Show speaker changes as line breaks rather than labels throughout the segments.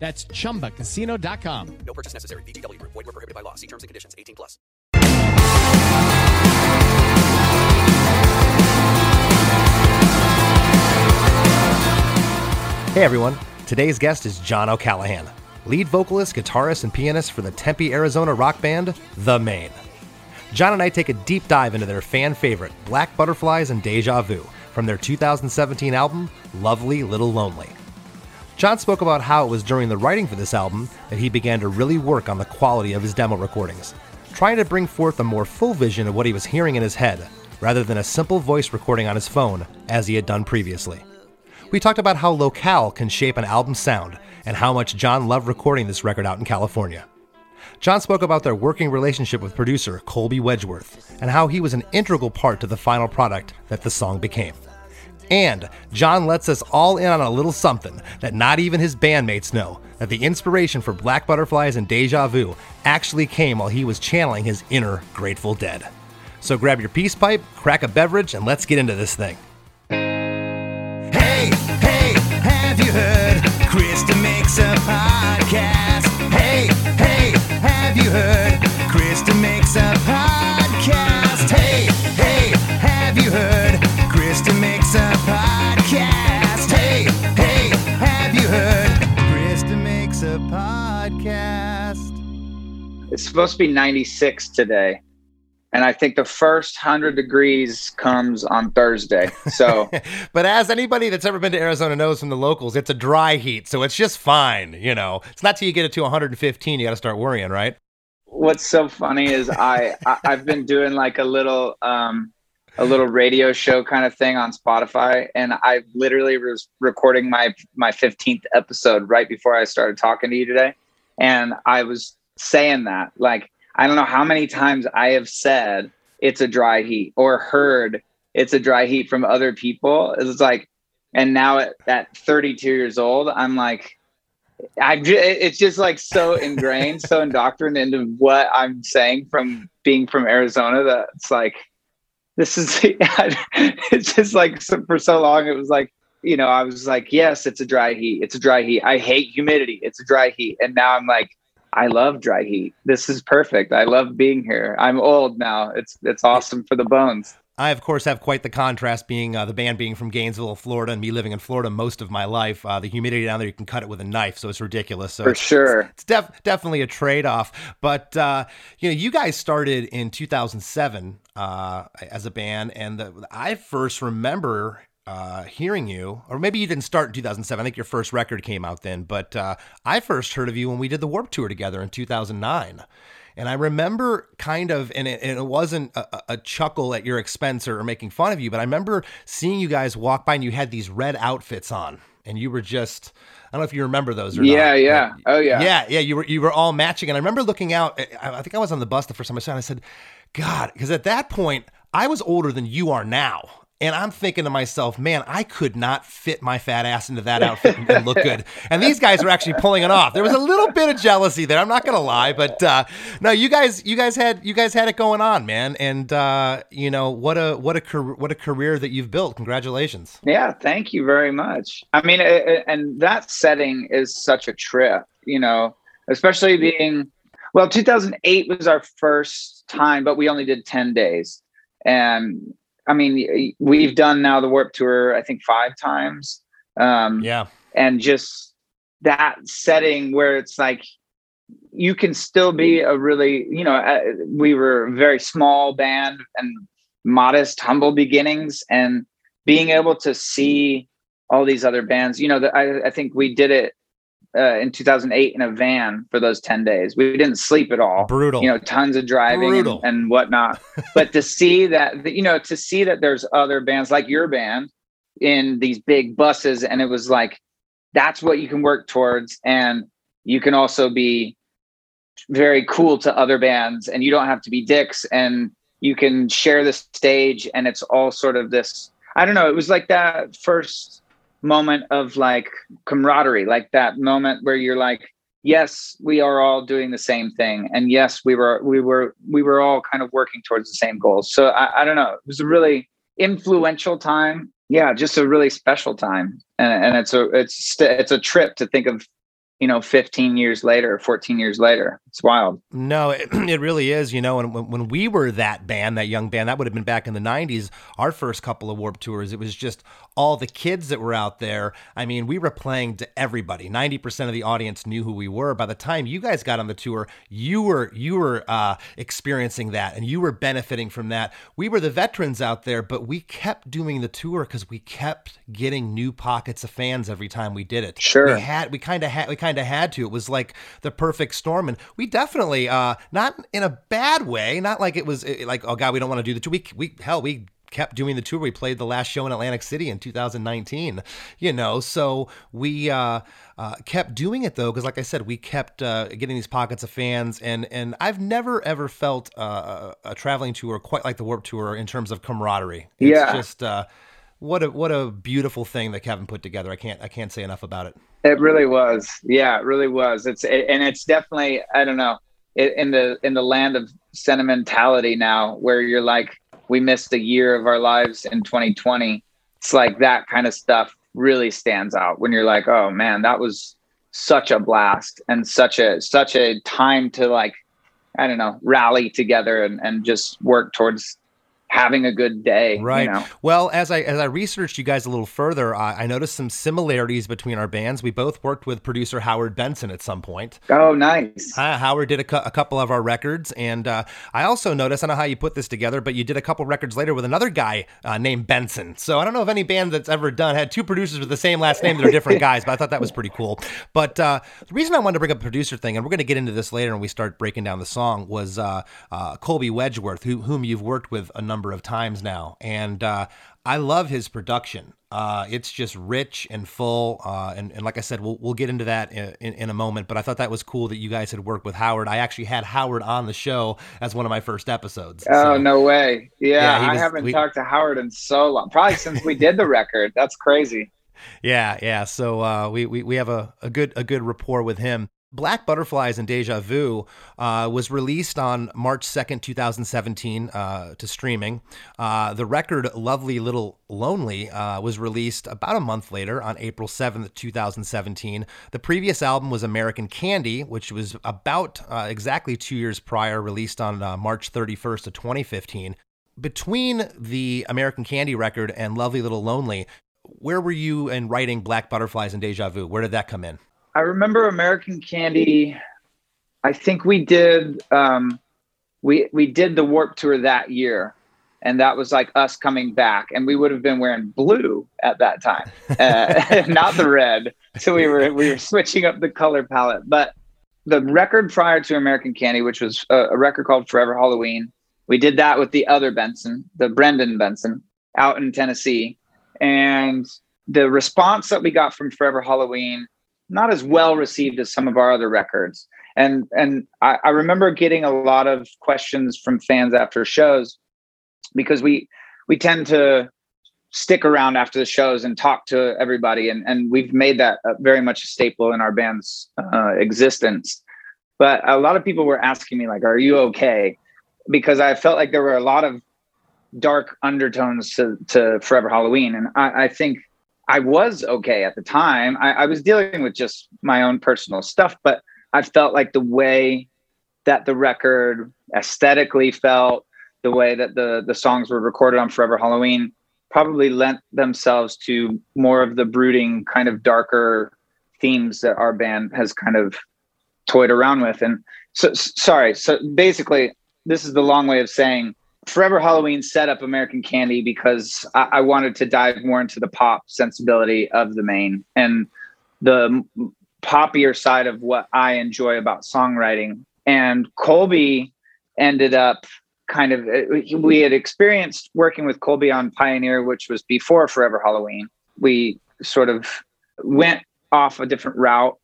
That's chumbacasino.com.
No purchase necessary. VGW Group. Void were prohibited by law. See terms and conditions. 18 plus.
Hey everyone, today's guest is John O'Callaghan, lead vocalist, guitarist, and pianist for the Tempe, Arizona rock band, The Maine. John and I take a deep dive into their fan favorite, Black Butterflies and Deja Vu, from their 2017 album, Lovely Little Lonely. John spoke about how it was during the writing for this album that he began to really work on the quality of his demo recordings, trying to bring forth a more full vision of what he was hearing in his head, rather than a simple voice recording on his phone as he had done previously. We talked about how locale can shape an album's sound and how much John loved recording this record out in California. John spoke about their working relationship with producer Colby Wedgeworth and how he was an integral part to the final product that the song became. And John lets us all in on a little something that not even his bandmates know that the inspiration for Black Butterflies and Deja Vu actually came while he was channeling his inner Grateful Dead. So grab your peace pipe, crack a beverage, and let's get into this thing.
Hey, hey, have you heard? Chris DeMakes a podcast. Hey, hey, have you heard?
It's supposed to be 96 today. And I think the first 100 degrees comes on Thursday. So,
but as anybody that's ever been to Arizona knows from the locals, it's a dry heat, so it's just fine. You know, it's not till you get it to 115 you got to start worrying, right?
what's so funny is I, I I've been doing like a little um a little radio show kind of thing on Spotify and I literally was recording my my 15th episode right before I started talking to you today and I was saying that like I don't know how many times I have said it's a dry heat or heard it's a dry heat from other people. It's like, and now at, at 32 years old, I'm like, I it's just like so ingrained, so indoctrinated into what I'm saying from being from Arizona that it's like, this is, it's just like so, for so long, it was like, you know, I was like, yes, it's a dry heat. It's a dry heat. I hate humidity. It's a dry heat. And now I'm like, I love dry heat. This is perfect. I love being here. I'm old now. It's it's awesome for the bones.
I, of course, have quite the contrast being uh, the band being from Gainesville, Florida, and me living in Florida most of my life. Uh, the humidity down there, you can cut it with a knife, so it's ridiculous. So
For
it's,
sure.
It's, it's def- definitely a trade off. But, uh, you know, you guys started in 2007 uh, as a band, and the, I first remember uh, hearing you, or maybe you didn't start in 2007. I think your first record came out then, but uh, I first heard of you when we did the Warped Tour together in 2009. And I remember kind of, and it, and it wasn't a, a chuckle at your expense or making fun of you, but I remember seeing you guys walk by and you had these red outfits on, and you were just, I don't know if you remember those or
Yeah,
not.
yeah.
but-
Oh, yeah.
Yeah, yeah. You were you were all matching, and I remember looking out. I, I think I was on the bus the first time I saw it. And I said, "God," because at that point I was older than you are now. And I'm thinking to myself, man, I could not fit my fat ass into that outfit and, and look good. And these guys are actually pulling it off. There was a little bit of jealousy there. I'm not gonna lie, but uh, no, you guys, you guys had you guys had it going on, man. And uh, you know what a what a car- what a career that you've built. Congratulations.
Yeah, thank you very much. I mean, it, it- and that setting is such a trip, you know, especially being well, 2008 was our first time, but we only did 10 days. And I mean, we've done now the Warped Tour, I think five times. Um,
Yeah.
and just that setting where it's like you can still be a really you know uh, we were a very small band and modest humble beginnings and being able to see all these other bands you know the, I, I think we did it uh, in 2008 in a van for those 10 days. We didn't sleep at all.
Brutal.
you know tons of driving and, and whatnot. But to see that you know to see that there's other bands like your band in these big buses and it was like that's what you can work towards and you can also be very cool to other bands and you don't have to be dicks and you can share the stage and it's all sort of this i don't know it was like that first moment of like camaraderie like that moment where you're like yes we are all doing the same thing and yes we were we were we were all kind of working towards the same goals so i, I don't know. It was a really influential time. Yeah just a really special time. And, and it's a it's it's a trip to think of you know 15 years later 14 years later. It's wild.
No it, it really is you know and when, when we were that band that young band that would have been back in the 90s our first couple of Warped tours it was just all the kids that were out there. I mean we were playing to everybody. 90% of the audience knew who we were. By the time you guys got on the tour you were you were uh, experiencing that and you were benefiting from that. We were the veterans out there but we kept doing the tour because we kept getting new pockets of fans every time we did it.
Sure.
we had we kind of had we kind kind of had to. It was like the perfect storm, and we definitely, uh, not in a bad way, not like it was eh, like, oh god, we don't want to do the tour. We, we hell, we kept doing the tour. We played the last show in Atlantic City in 2019, you know, so we uh, uh, kept doing it though, because like I said, we kept uh, getting these pockets of fans, and and I've never ever felt uh, a traveling tour quite like the Warped Tour in terms of camaraderie. It's
yeah.
just uh, what a what a beautiful thing that Kevin put together. I can't I can't say enough about it.
It really was. Yeah, it really was. It's it, and it's definitely I don't know it, in the in the land of sentimentality now, where you're like we missed a year of our lives in 2020. It's like that kind of stuff really stands out when you're like, oh man, that was such a blast and such a such a time to like I don't know rally together and and just work towards having a good day.
Right.
You know?
Well, as I as I researched you guys a little further, I, I, noticed some similarities between our bands. We both worked with producer Howard Benson at some point.
Oh, nice.
Uh, Howard did a, cu- a, couple of our records, and uh, I also noticed I don't know how you put this together, but you did a couple records later with another guy uh, named Benson. So I don't know if any band that's ever done had two producers with the same last name that are different guys, but I thought that was pretty cool. But uh, the reason I wanted to bring up a producer thing, and we're going to get into this later when we start breaking down the song, was uh, uh, Colby Wedgeworth, who, whom you've worked with a number of times now now, and uh, I love his production. Uh, it's just rich and full, uh, and, and like I said, we'll we'll get into that in, in, in, a moment. But I thought that was cool that you guys had worked with Howard. I actually had Howard on the show as one of my first episodes.
Oh so. no way! Yeah, yeah was, I haven't we, talked to Howard in so long, probably since we did the record. That's crazy.
Yeah, yeah. So uh, we, we we have a, a good a good rapport with him. Black Butterflies and Deja Vu uh, was released on March 2nd, 2017, uh, to streaming. Uh, the record Lovely Little Lonely uh, was released about a month later on April 7th, 2017. The previous album was American Candy, which was about uh, exactly two years prior, released on uh, March 31st of 2015. Between the American Candy record and Lovely Little Lonely, where were you in writing Black Butterflies and Deja Vu? Where did that come in?
I remember American Candy. I think we did um, we we did the Warped Tour that year, and that was like us coming back, and we would have been wearing blue at that time, uh, not the red. So we were we were switching up the color palette. But the record prior to American Candy, which was a, a record called Forever Halloween, we did that with the other Benson, the Brendan Benson, out in Tennessee, and the response that we got from Forever Halloween not as well received as some of our other records. And and I, I remember getting a lot of questions from fans after shows because we we tend to stick around after the shows and talk to everybody. And, and we've made that very much a staple in our band's uh, existence. But a lot of people were asking me like are you okay? Because i felt like there were a lot of dark undertones to, to forever halloween. And I, I think I was okay at the time. I, I, was dealing with just my own personal stuff, but I felt like the way that the record aesthetically felt, the way that the the songs were recorded on Forever Halloween, probably lent themselves to more of the brooding, kind of darker themes that our band has kind of toyed around with. And so, sorry. So basically, this is the long way of saying Forever Halloween set up American Candy because I, I, wanted to dive more into the pop sensibility of the Maine and the poppier side of what I enjoy about songwriting. And Colby ended up kind of, uh, we had experienced working with Colby on Pioneer, which was before Forever Halloween. We sort of went off a different route,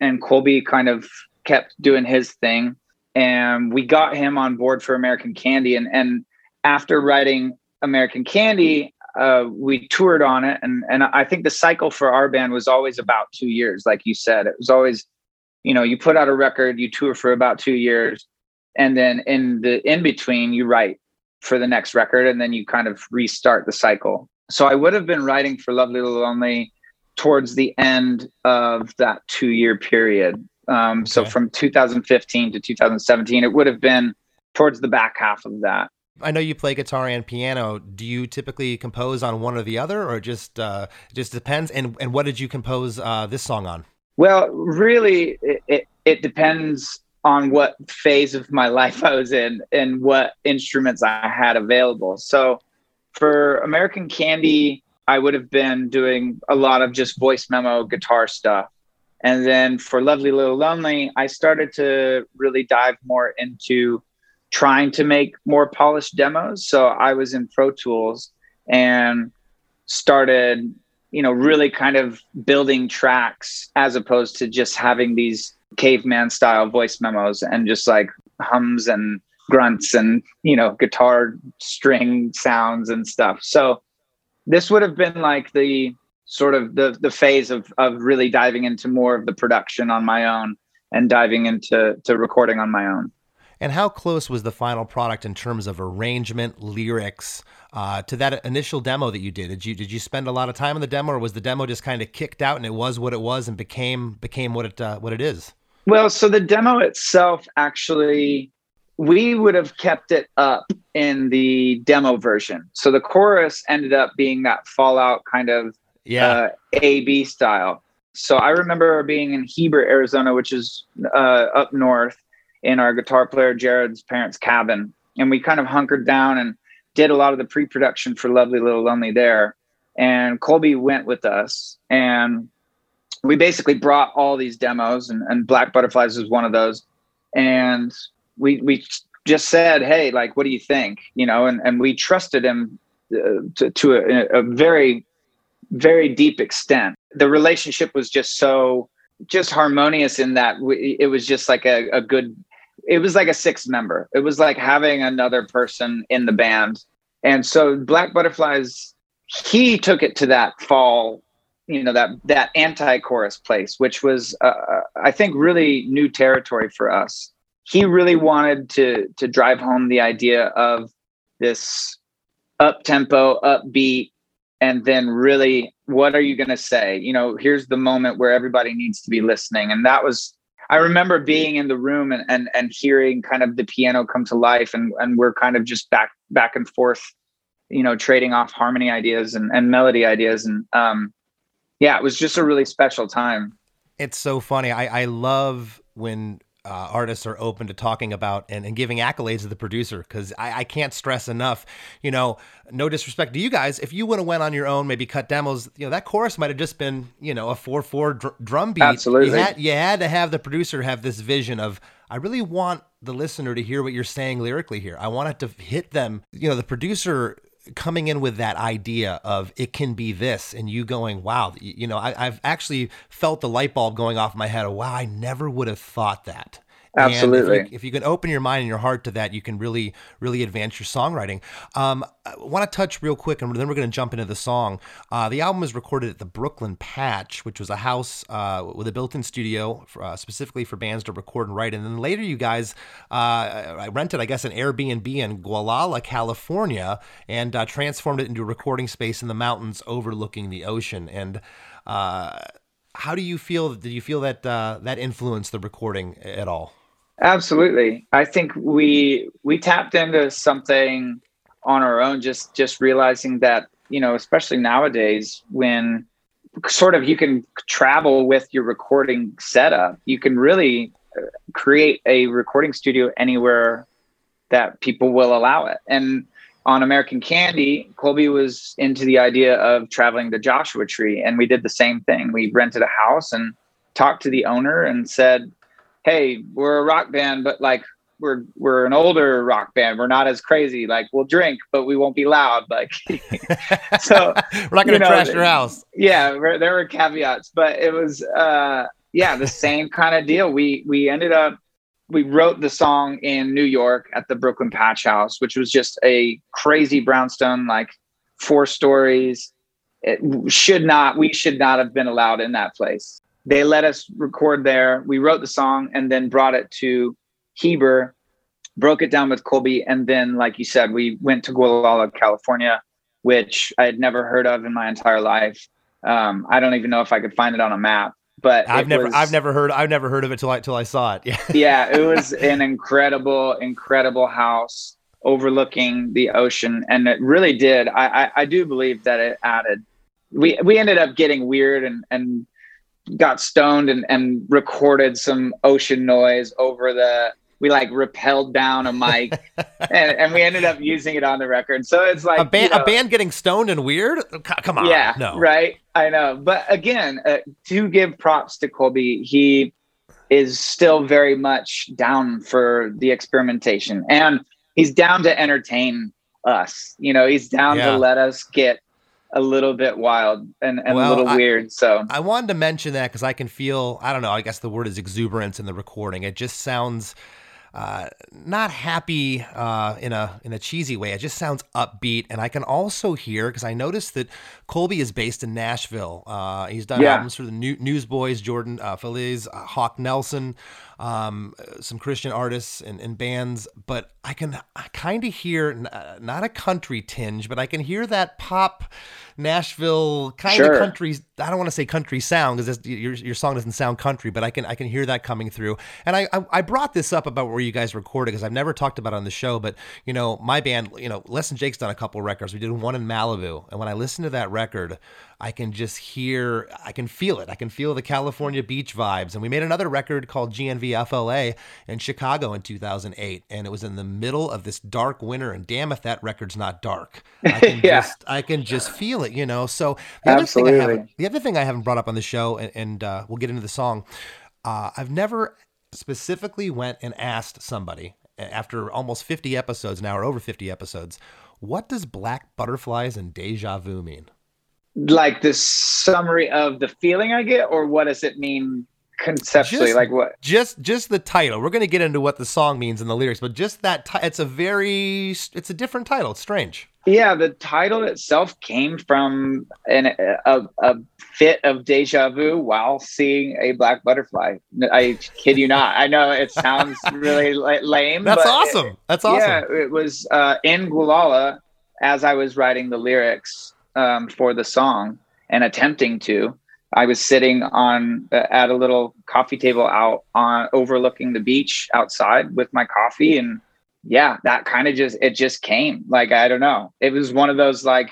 and Colby kind of kept doing his thing, and we got him on board for American Candy. And and after writing American Candy, uh, we toured on it, and and I think the cycle for our band was always about two years, like you said. It was always, you know, you put out a record, you tour for about two years, and then in the in between, you write for the next record, and then you kind of restart the cycle. So I would have been writing for Lovely Little Lonely towards the end of that two year period. Um, So from 2015 to 2017, it would have been towards the back half of that.
I know you play guitar and piano. Do you typically compose on one or the other, or just uh, just depends? And and what did you compose uh, this song on?
Well, really, it, it, it depends on what phase of my life I was in and what instruments I had available. So for American Candy, I would have been doing a lot of just voice memo guitar stuff. And then for Lovely Little Lonely, I started to really dive more into trying to make more polished demos. So I was in Pro Tools and started, you know, really kind of building tracks as opposed to just having these caveman style voice memos and just like hums and grunts and, you know, guitar string sounds and stuff. So this would have been like the sort of the the phase of of really diving into more of the production on my own and diving into to recording on my own.
And how close was the final product in terms of arrangement, lyrics, uh, to that initial demo that you did? Did you did you spend a lot of time on the demo, or was the demo just kind of kicked out and it was what it was and became became what it uh, what it is?
Well, so the demo itself actually we would have kept it up in the demo version. So the chorus ended up being that Fallout kind of
Yeah,
uh, A B style. So I remember being in Heber, Arizona, which is uh, up north, in our guitar player Jared's parents' cabin, and we kind of hunkered down and did a lot of the pre-production for Lovely Little Lonely there. And Colby went with us, and we basically brought all these demos, and, and Black Butterflies was one of those. And we we just said, "Hey, like, what do you think?" You know, and and we trusted him uh, to, to a, a very very deep extent. The relationship was just so just harmonious in that we, it was just like a, a good it was like a sixth member. It was like having another person in the band. And so Black Butterflies he took it to that fall, you know, that that anti-chorus place, which was uh, I think really new territory for us. He really wanted to to drive home the idea of this up tempo, upbeat, and then really what are you going to say you know here's the moment where everybody needs to be listening and that was i remember being in the room and and, and hearing kind of the piano come to life and and we're kind of just back back and forth you know trading off harmony ideas and, and melody ideas and um yeah it was just a really special time
it's so funny. I I love when. Uh, artists are open to talking about and, and giving accolades to the producer because I, I can't stress enough. You know, no disrespect to you guys. If you would have went on your own, maybe cut demos, you know, that chorus might have just been, you know, a four four dr- drum beat.
Absolutely.
You had, you had to have the producer have this vision of, I really want the listener to hear what you're saying lyrically here. I want it to hit them. You know, the producer coming in with that idea of it can be this and you going wow you know I, i've actually felt the light bulb going off my head of wow i never would have thought that And if you-
Absolutely.
if you, can open your mind and your heart to that you can really really advance your songwriting. Um, i want to touch real quick and then we're going to jump into the song. Uh, the album was recorded at the brooklyn patch which was a house uh, with a built-in studio for, uh, specifically for bands to record and write. And then later you guys uh, I rented i guess an airbnb in gualala california and uh, transformed it into a recording space in the mountains overlooking the ocean. And uh, how do you feel did you feel that uh, that influenced the recording at all
Absolutely. I think we we tapped into something on our own just just realizing that, you know, especially nowadays when sort of you can travel with your recording setup, you can really uh, create a recording studio anywhere that people will allow it. And on American Candy, Colby was into the idea of traveling to Joshua Tree and we did the same thing. We rented a house and talked to the owner and said, hey, we're a rock band, but like we're we're an older rock band. We're not as crazy. Like we'll drink, but we won't be loud. Like so,
we're not going
you
to
know,
trash your house
yeah, there there were caveats, but it was uh, yeah, the same kind of deal. We we ended up we wrote the song in New York at the Brooklyn Patch House, which was just a crazy brownstone, like four stories. It should not, we should not have been allowed in that place. They let us record there. We wrote the song and then brought it to Heber, broke it down with Colby. And then, like you said, we went to Gualala, California, which I had never heard of in my entire life. Um, I don't even know if I could find it on a map but
I've never
was,
I've never heard I've never heard of it till I till I saw it. Yeah.
yeah, it was an incredible, incredible house overlooking the ocean. And it really did. I, I, I do believe that it added we we ended up getting weird and and got stoned and, and recorded some ocean noise over the we like repelled down a mic and, and we ended up using it on the record. So it's like
a band,
you know,
a band getting stoned and weird. Come on,
yeah,
no,
right. I know, but again, uh, to give props to Colby, he is still very much down for the experimentation, and he's down to entertain us. You know, he's down
Yeah.
to let us get a little bit wild and, and
Well,
a little
I-
weird. So
I wanted to mention that because I can feel, I don't know, I guess the word is exuberance in the recording. It just sounds uh, not happy uh, in a in a cheesy way. It just sounds upbeat, and I can also hear because I noticed that Colby is based in Nashville. Uh, he's done
Yeah.
albums for the New- Newsboys, Jordan uh, Feliz, uh, Hawk Nelson, um, some Christian artists and, and bands. But I can kind of hear n- uh, not a country tinge, but I can hear that pop Nashville kind
Sure.
of country. I don't want to say country sound because your your song doesn't sound country, but I can I can hear that coming through. And I I, I brought this up about where you guys recorded because I've never talked about it on the show. But you know, my band, you know, Less Than Jake's done a couple records. We did one in Malibu, and when I listened to that record, I can just hear, I can feel it. I can feel the California beach vibes. And we made another record called GNVFLA in Chicago in 2008, and it was in the middle of this dark winter. And damn if that record's not dark. I can
Yeah.
just, I can just feel it, you know. So the other thing I haven't, the other thing I haven't brought up on the show, and, and uh, we'll get into the song. Uh, I've never specifically went and asked somebody after almost 50 episodes now or over 50 episodes, what does black butterflies and deja vu mean?
Like the summary of the feeling I get, or what does it mean conceptually?
Just-
like what?
Just just the title. We're going to get into what the song means in the lyrics, but just that ti- it's a very it's a different title. It's strange.
Yeah, the title itself came from an, a, a fit of deja vu while seeing a black butterfly. I kid you not. I know it sounds really lame.
That's awesome. That's awesome.
Yeah, it was uh, in Gualala as I was writing the lyrics um, for the song and attempting to. I was sitting on uh, at a little coffee table out on overlooking the beach outside with my coffee and yeah, that kind of just it just came. Like I don't know. It was one of those like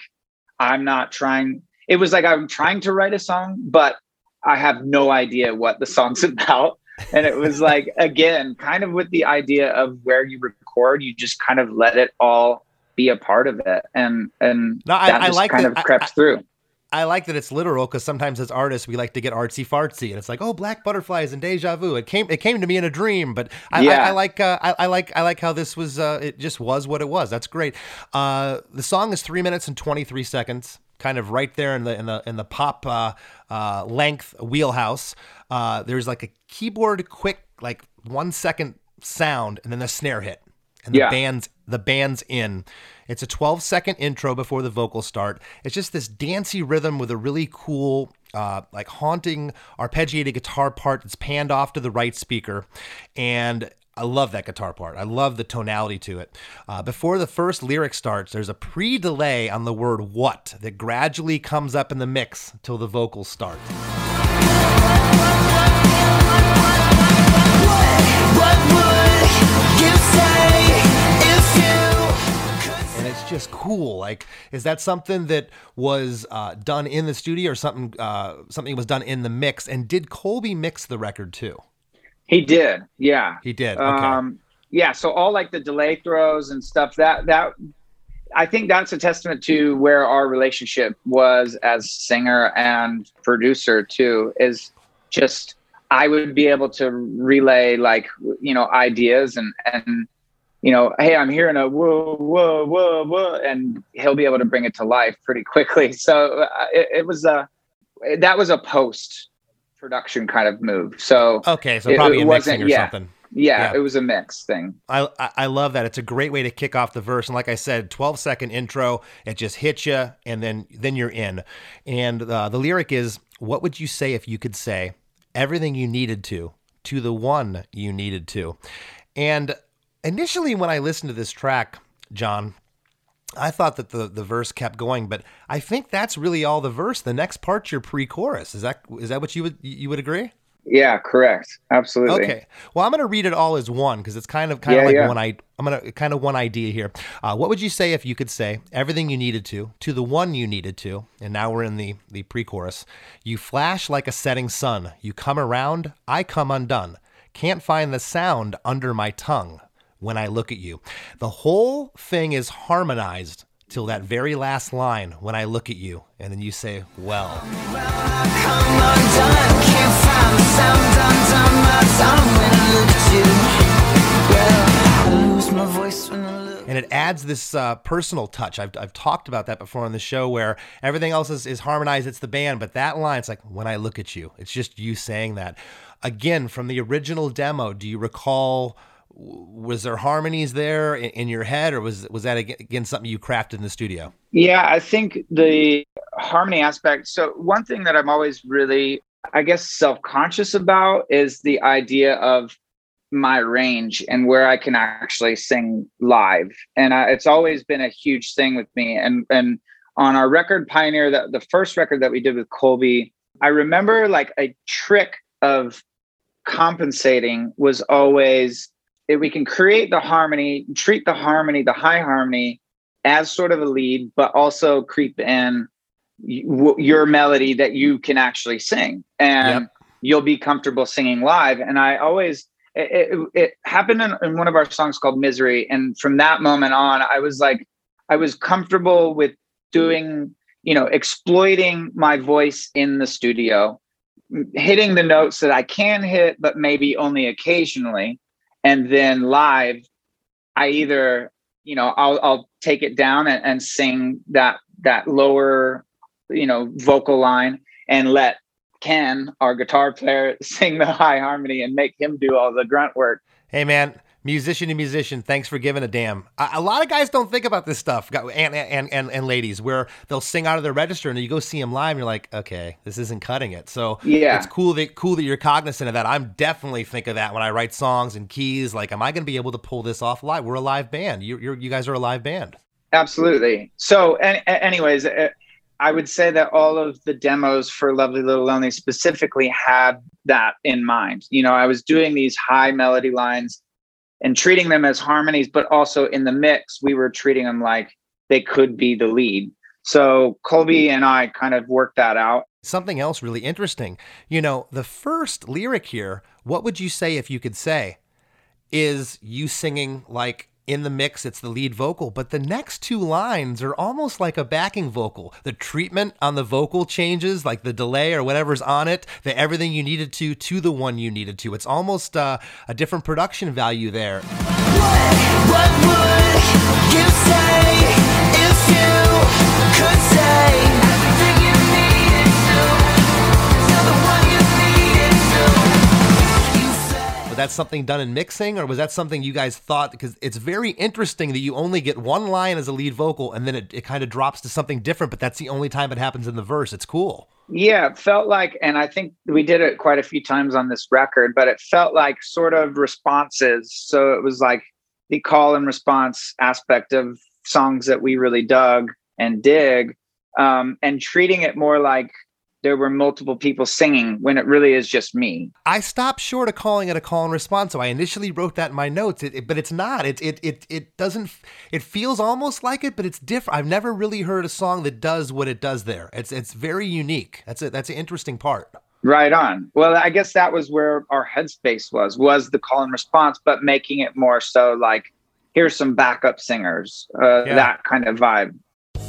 I'm not trying. It was like I'm trying to write a song, but I have no idea what the song's about. And it was like again, kind of with the idea of where you record, you just kind of let it all be a part of it, and and
No, I-
that
I
just
like
kind
that-
of crept
I-
through.
I like that it's literal because sometimes as artists we like to get artsy fartsy and it's like oh black butterflies and deja vu. It came it came to me in a dream but I, I,
Yeah.
I like uh, I, I like I like how this was uh, it just was what it was. That's great. Uh, the song is three minutes and twenty three seconds kind of right there in the in the in the pop uh, uh, length wheelhouse. Uh, there's like a keyboard quick like one second sound and then the snare hit and the
Yeah.
band's the band's in. It's a 12 second intro before the vocals start. It's just this dancey rhythm with a really cool, uh, like haunting arpeggiated guitar part that's panned off to the right speaker, and I love that guitar part. I love the tonality to it. Uh, before the first lyric starts, there's a pre delay on the word what that gradually comes up in the mix till the vocals start.
What would you
just cool. Like, is that something that was uh, done in the studio, or something? Uh, something was done in the mix? And did Colby mix the record too?
He did, yeah.
He did. Okay.
Um, yeah, so all like the delay throws and stuff that that I think that's a testament to where our relationship was as singer and producer too. Is just I would be able to relay like you know ideas and and you know hey I'm hearing a whoa whoa whoa whoa and he'll be able to bring it to life pretty quickly. So uh, it, it was a that was a post production kind of move. So
Okay, so
It-
probably
it
a mixing or
yeah.
something.
yeah,
Yeah.
it was a mix thing.
I, I I love that. It's a great way to kick off the verse. And like I said, 12 second intro. It just hits you, and then then you're in. And uh, the lyric is, "What would you say if you could say everything you needed to to the one you needed to?" And initially, when I listened to this track, John, I thought that the the verse kept going, but I think that's really all the verse. The next part's your pre-chorus. Is that is that what you would you would agree?
Yeah, correct. Absolutely.
Okay. Well, I'm going to read it all as one because it's kind of kind of like
yeah.
one. I I'm going to kind of one idea here. Uh, what would you say if you could say everything you needed to to the one you needed to? And now we're in the the pre-chorus. You flash like a setting sun. You come around. I come undone. Can't find the sound under my tongue when I look at you. The whole thing is harmonized till that very last line when I look at you, and then you say, "Well." and it adds this uh, personal touch. I've, I've talked about that before on the show where everything else is, is harmonized. It's the band, but that line, it's like when I look at you, it's just you saying that. Again, from the original demo, do you recall? Was there harmonies there in, your head, or was was that again something you crafted in the studio?
Yeah, I think the harmony aspect. So, one thing that I'm always really, I guess, self conscious about is the idea of my range and where I can actually sing live. And I, it's always been a huge thing with me. And and on our record Pioneer, that the first record that we did with Colby, I remember like a trick of compensating was always we can create the harmony, treat the harmony, the high harmony as sort of a lead, but also creep in your melody that you can actually sing, and
Yep.
you'll be comfortable singing live. And I always it, it, it happened in, in one of our songs called Misery, and from that moment on, I was like, I was comfortable with doing, you know, exploiting my voice in the studio, hitting the notes that I can hit, but maybe only occasionally, and then live, I either you know I'll I'll take it down and, and sing that that lower you know vocal line and let Ken our guitar player sing the high harmony and make him do all the grunt work.
Hey man, musician to musician, thanks for giving a damn. A, a lot of guys don't think about this stuff, and, and and and ladies, where they'll sing out of their register, and you go see them live, and you're like, okay, this isn't cutting it. So
Yeah.
it's cool that cool that you're cognizant of that. I'm definitely think of that when I write songs and keys. Like, am I going to be able to pull this off live? We're a live band. You you're, you guys are a live band.
Absolutely. So, anyways, uh, I would say that all of the demos for Lovely Little Lonely specifically had that in mind. You know, I was doing these high melody lines and treating them as harmonies, but also in the mix, we were treating them like they could be the lead. So, Colby mm-hmm. and I kind of worked that out.
Something else really interesting. You know, the first lyric here, what would you say if you could say, is you singing like in the mix, it's the lead vocal, but the next two lines are almost like a backing vocal. The treatment on the vocal changes, like the delay or whatever's on it, the everything you needed to to the one you needed to. It's almost uh, a different production value there.
What would
Was that something done in mixing, or was that something you guys thought? Because it's very interesting that you only get one line as a lead vocal, and then it, it kind of drops to something different, but that's the only time it happens in the verse. It's cool.
Yeah, it felt like, and I think we did it quite a few times on this record, but it felt like sort of responses. So it was like the call and response aspect of songs that we really dug and dig, um, and treating it more like there were multiple people singing when it really is just me.
I stopped short of calling it a call and response. So I initially wrote that in my notes, it, it- but it's not. It, it it it doesn't. It feels almost like it, but it's different. I've never really heard a song that does what it does there. It's it's very unique. That's it. That's an interesting part.
Right on. Well, I guess that was where our headspace was, was the call and response, but making it more so like, here's some backup singers, uh,
Yeah.
that kind of vibe.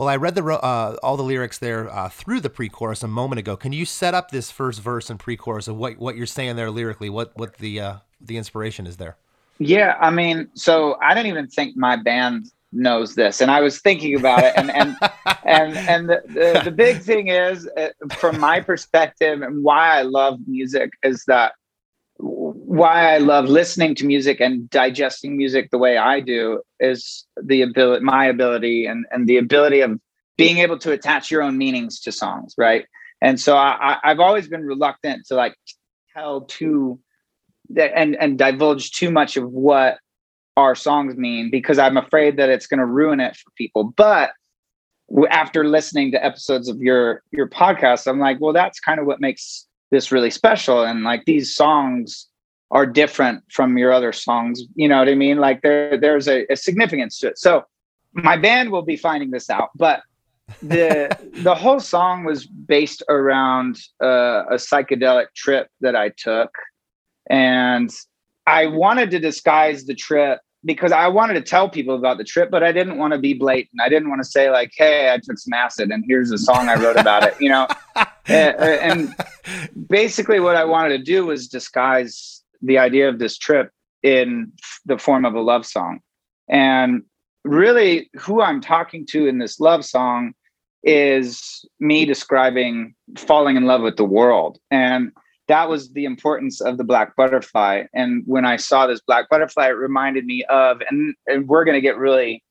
Well, I read the uh, all the lyrics there uh, through the pre-chorus a moment ago. Can you set up this first verse and pre-chorus of what what you're saying there lyrically? What what the uh, the inspiration is there?
Yeah, I mean, so I don't even think my band knows this, and I was thinking about it, and and and and the, the, the big thing is, uh, from my perspective, and why I love music is that why I love listening to music and digesting music the way I do is the ability, my ability, and and the ability of being able to attach your own meanings to songs, right? And so I, I've always been reluctant to like tell too and and divulge too much of what our songs mean because I'm afraid that it's going to ruin it for people. But after listening to episodes of your your podcast, I'm like, well, that's kind of what makes this really special. And like these songs are different from your other songs. You know what I mean? Like there there's a, a significance to it. So my band will be finding this out, but the the whole song was based around uh, a psychedelic trip that I took, and I wanted to disguise the trip because I wanted to tell people about the trip, but I didn't want to be blatant. I didn't want to say like, "Hey, I took some acid and here's a song I wrote about it," you know. and, uh, and basically, what I wanted to do was disguise the idea of this trip in the form of a love song, and really, who I'm talking to in this love song is me describing falling in love with the world and that was the importance of the black butterfly and when i saw this black butterfly it reminded me of and, and we're going to get really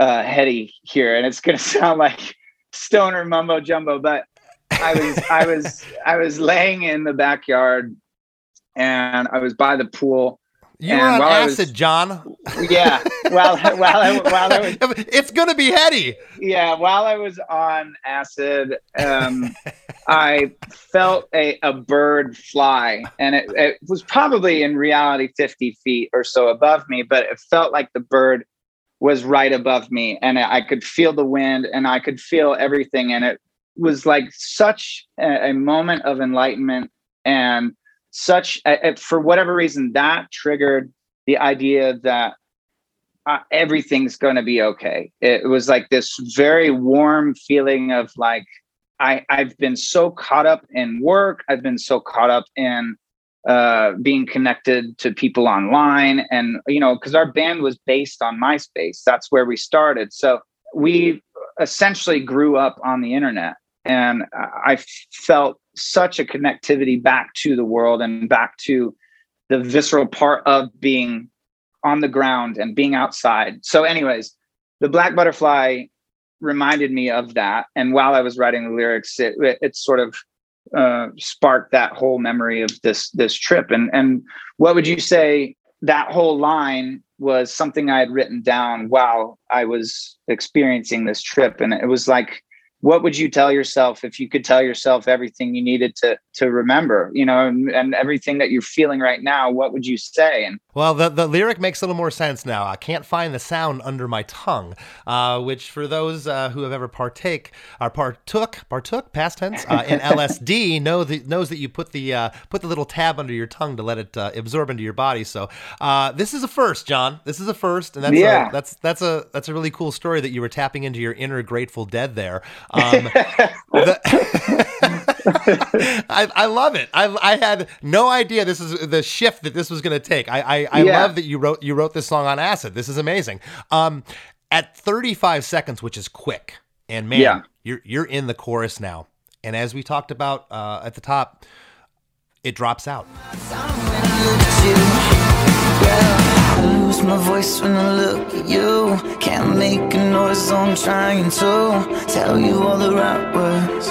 uh, heady here and it's going to sound like stoner mumbo jumbo but i was i was i was laying in the backyard and i was by the pool
You were on
I was-
acid, John.
yeah while while I, while I was
It's gonna be heady.
yeah while i was on acid um i felt a, a bird fly and it, it was probably in reality 50 feet or so above me but it felt like the bird was right above me and i could feel the wind and i could feel everything and it was like such a, a moment of enlightenment and such a, for whatever reason that triggered the idea that uh, everything's going to be okay. It was like this very warm feeling of like I I've been so caught up in work. I've been so caught up in uh, being connected to people online, and you know, because our band was based on MySpace. That's where we started. So we essentially grew up on the internet, and I felt such a connectivity back to the world and back to the visceral part of being on the ground and being outside. So, anyways, the black butterfly reminded me of that. And while I was writing the lyrics, it, it, sort of uh, sparked that whole memory of this this trip. And and what would you say that whole line was something I had written down while I was experiencing this trip, and it was like. What would you tell yourself if you could tell yourself everything you needed to to remember, you know, and, and everything that you're feeling right now? What would you say? And
Well, the, the lyric makes a little more sense now. I can't find the sound under my tongue, uh, which for those uh, who have ever partake or partook partook past tense uh, in LSD know that knows that you put the uh, put the little tab under your tongue to let it uh, absorb into your body. So uh, this is a first, John. This is a first, and that's
Yeah.
a, that's that's a that's a really cool story that you were tapping into your inner Grateful Dead there. Um, the- I, I love it. I, I had no idea this is the shift that this was going to take. I I, I
Yeah.
love that you wrote you wrote this song on acid. This is amazing. Um, at 35 seconds, which is quick, and man,
Yeah.
you're you're in the chorus now. And as we talked about uh, at the top, it drops out.
Lose my voice when I look at you. Can't make a noise, so I'm trying to tell you all the right words.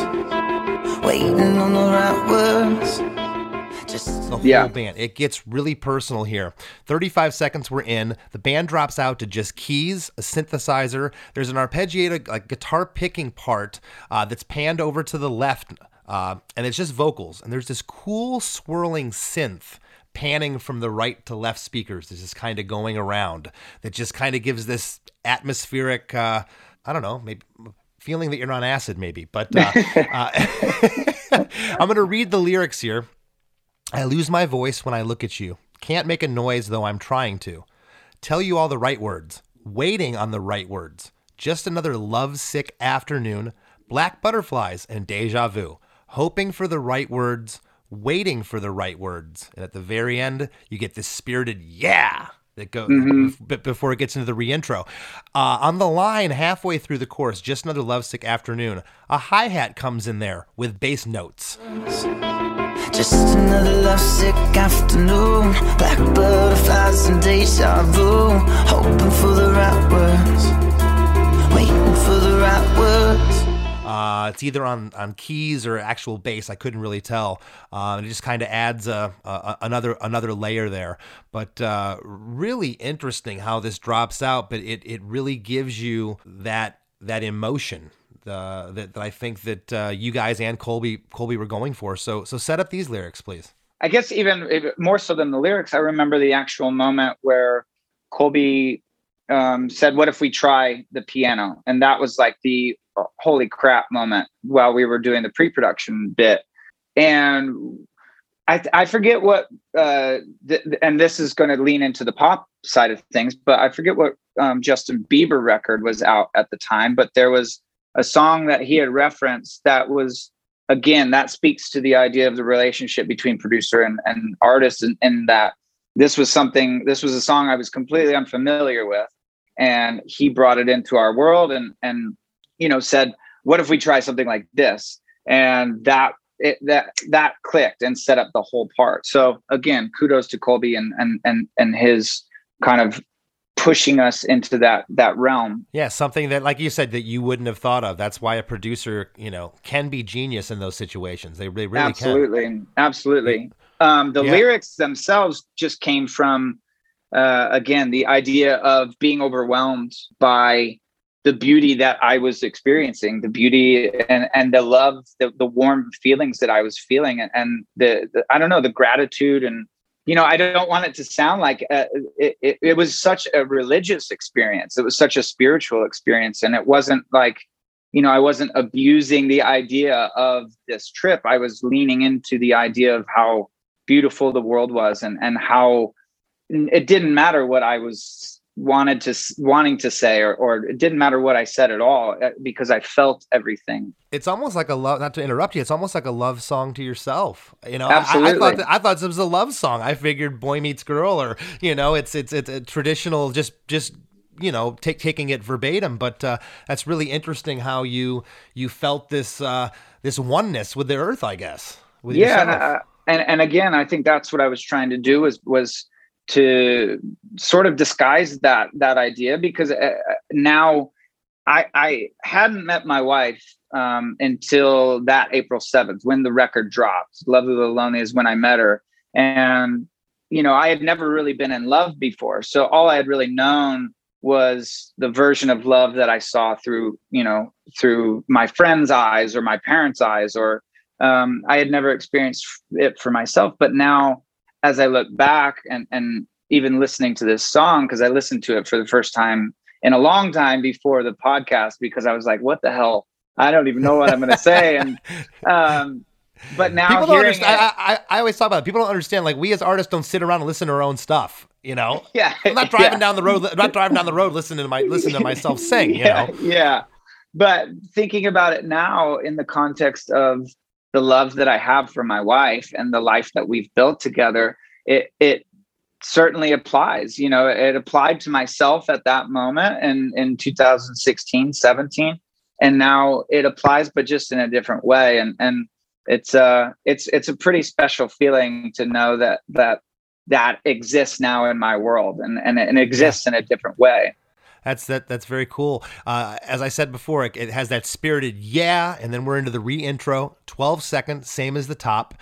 Waiting on the right words. Just
the whole
Yeah.
band. It gets really personal here. 35 seconds we're in. The band drops out to just keys, a synthesizer. There's an arpeggiated like guitar picking part uh, that's panned over to the left, uh, and it's just vocals. And there's this cool swirling synth panning from the right to left speakers. This is kind of going around that just kind of gives this atmospheric, uh, I don't know, maybe feeling that you're on acid, maybe. But uh, uh, I'm going to read the lyrics here. I lose my voice when I look at you. Can't make a noise, though I'm trying to. Tell you all the right words. Waiting on the right words. Just another lovesick afternoon. Black butterflies and deja vu. Hoping for the right words. Waiting for the right words. And at the very end, you get this spirited yeah that goes b- before it gets into the reintro. Uh, on the line, halfway through the chorus, just another lovesick afternoon. A hi hat comes in there with bass notes.
Just another lovesick afternoon. Black butterflies and deja vu. Hoping for the right words. Waiting for the right words.
Uh, it's either on, on keys or actual bass. I couldn't really tell. Uh, it just kind of adds a, a, another another layer there. But uh, really interesting how this drops out. But it, it really gives you that that emotion uh, that, that I think that uh, you guys and Colby Colby were going for. So so set up these lyrics, please.
I guess even more so than the lyrics, I remember the actual moment where Colby um, said, "What if we try the piano?" And that was like the uh, holy crap moment while we were doing the pre-production bit. And I, I forget what, uh, th- and this is going to lean into the pop side of things, but I forget what um, Justin Bieber record was out at the time. But there was a song that he had referenced that was again that speaks to the idea of the relationship between producer and, and artist and, and that this was something this was a song i was completely unfamiliar with and he brought it into our world and and you know said what if we try something like this and that it, that that clicked and set up the whole part so again kudos to colby and and and and his kind of pushing us into that that realm
Yeah, something that, like you said, that you wouldn't have thought of. That's why a producer, you know, can be genius in those situations. They, they really can.
absolutely absolutely um the
Yeah.
lyrics themselves just came from uh again the idea of being overwhelmed by the beauty that i was experiencing the beauty and and the love the, the warm feelings that i was feeling and, and the, the i don't know the gratitude and you know i don't want it to sound like uh, it, it, it was such a religious experience it was such a spiritual experience and it wasn't like you know, I wasn't abusing the idea of this trip. I was leaning into the idea of how beautiful the world was and and how it didn't matter what I was wanted to wanting to say or or it didn't matter what I said at all uh, because I felt everything.
It's almost like a love. Not to interrupt you. It's almost like a love song to yourself. You know, I- I, I
Absolutely.
thought that, I thought this was a love song. I figured boy meets girl, or you know, it's it's it's a traditional. Just just you know, take, taking it verbatim. But uh, that's really interesting how you you felt this uh, this oneness with the earth. I guess. With
yeah, and, uh, and and again, I think that's what I was trying to do was was to sort of disguise that that idea because uh, now I I hadn't met my wife um, until that April seventh when the record dropped. Love of the Lonely is when I met her, and you know I had never really been in love before, so all I had really known was the version of love that I saw through you know through my friend's eyes or my parents' eyes or um, I had never experienced it for myself. But now, as I look back and and even listening to this song, because I listened to it for the first time in a long time before the podcast, because I was like, "What the hell? I don't even know what I'm going to say." And um, but now
People don't understand.
it-
I, I, I always talk about it. People don't understand. Like we as artists don't sit around and listen to our own stuff. You know,
yeah,
I'm not driving
yeah.
down the road. I'm not driving down the road listening to my listening to myself sing. You
yeah,
know,
yeah. But thinking about it now in the context of the love that I have for my wife and the life that we've built together, it it certainly applies. You know, it applied to myself at that moment in in 2016, 17, and now it applies, but just in a different way. And and it's uh it's it's a pretty special feeling to know that that that exists now in my world and and, and exists in a different way.
That's that. That's very cool. Uh, as I said before, it, it has that spirited yeah, and then we're into the re-intro, twelve seconds, same as the top,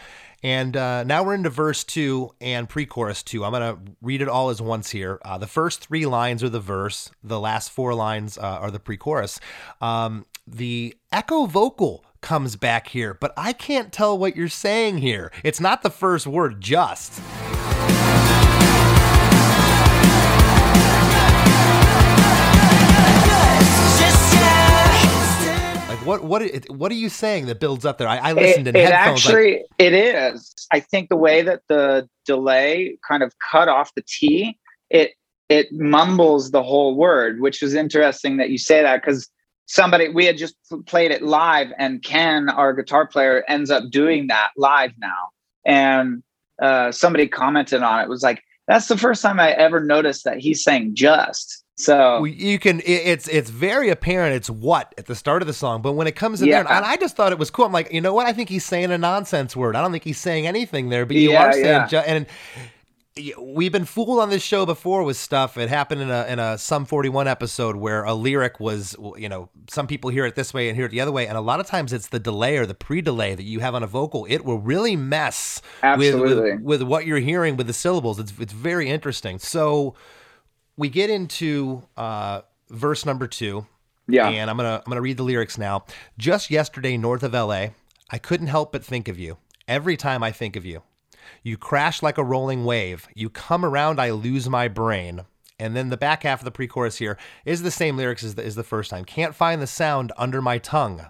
and uh, now we're into verse two and pre-chorus two. I'm gonna read it all as once here. Uh, the first three lines are the verse. The last four lines uh, are the pre-chorus. Um, the echo vocal comes back here, but I can't tell what you're saying here. It's not the first word, just. What what what are you saying that builds up there? I, I
It,
listened in
it
headphones. like,
actually it is. I think the way that the delay kind of cut off the T, it it mumbles the whole word, which is interesting that you say that because somebody we had just played it live, and Ken, our guitar player, ends up doing that live now, and uh, somebody commented on it was like, "That's the first time I ever noticed that he's saying just." So
you can it's it's very apparent it's what at the start of the song but when it comes in there and i just thought it was cool. I'm like you know what? I think he's saying a nonsense word. I don't think he's saying anything there but you
Yeah,
are saying
yeah.
ju- and we've been fooled on this show before with stuff. It happened in a in a sum 41 episode where a lyric was you know some people hear it this way and hear it the other way and a lot of times it's the delay or the pre-delay that you have on a vocal. It will really mess with, with with what you're hearing with the syllables. It's it's very interesting. So we get into uh, verse number two.
Yeah.
And I'm gonna I'm gonna read the lyrics now. Just yesterday, north of LA, I couldn't help but think of you. Every time I think of you. You crash like a rolling wave. You come around, I lose my brain. And then the back half of the pre-chorus here is the same lyrics as the, as the first time. Can't find the sound under my tongue.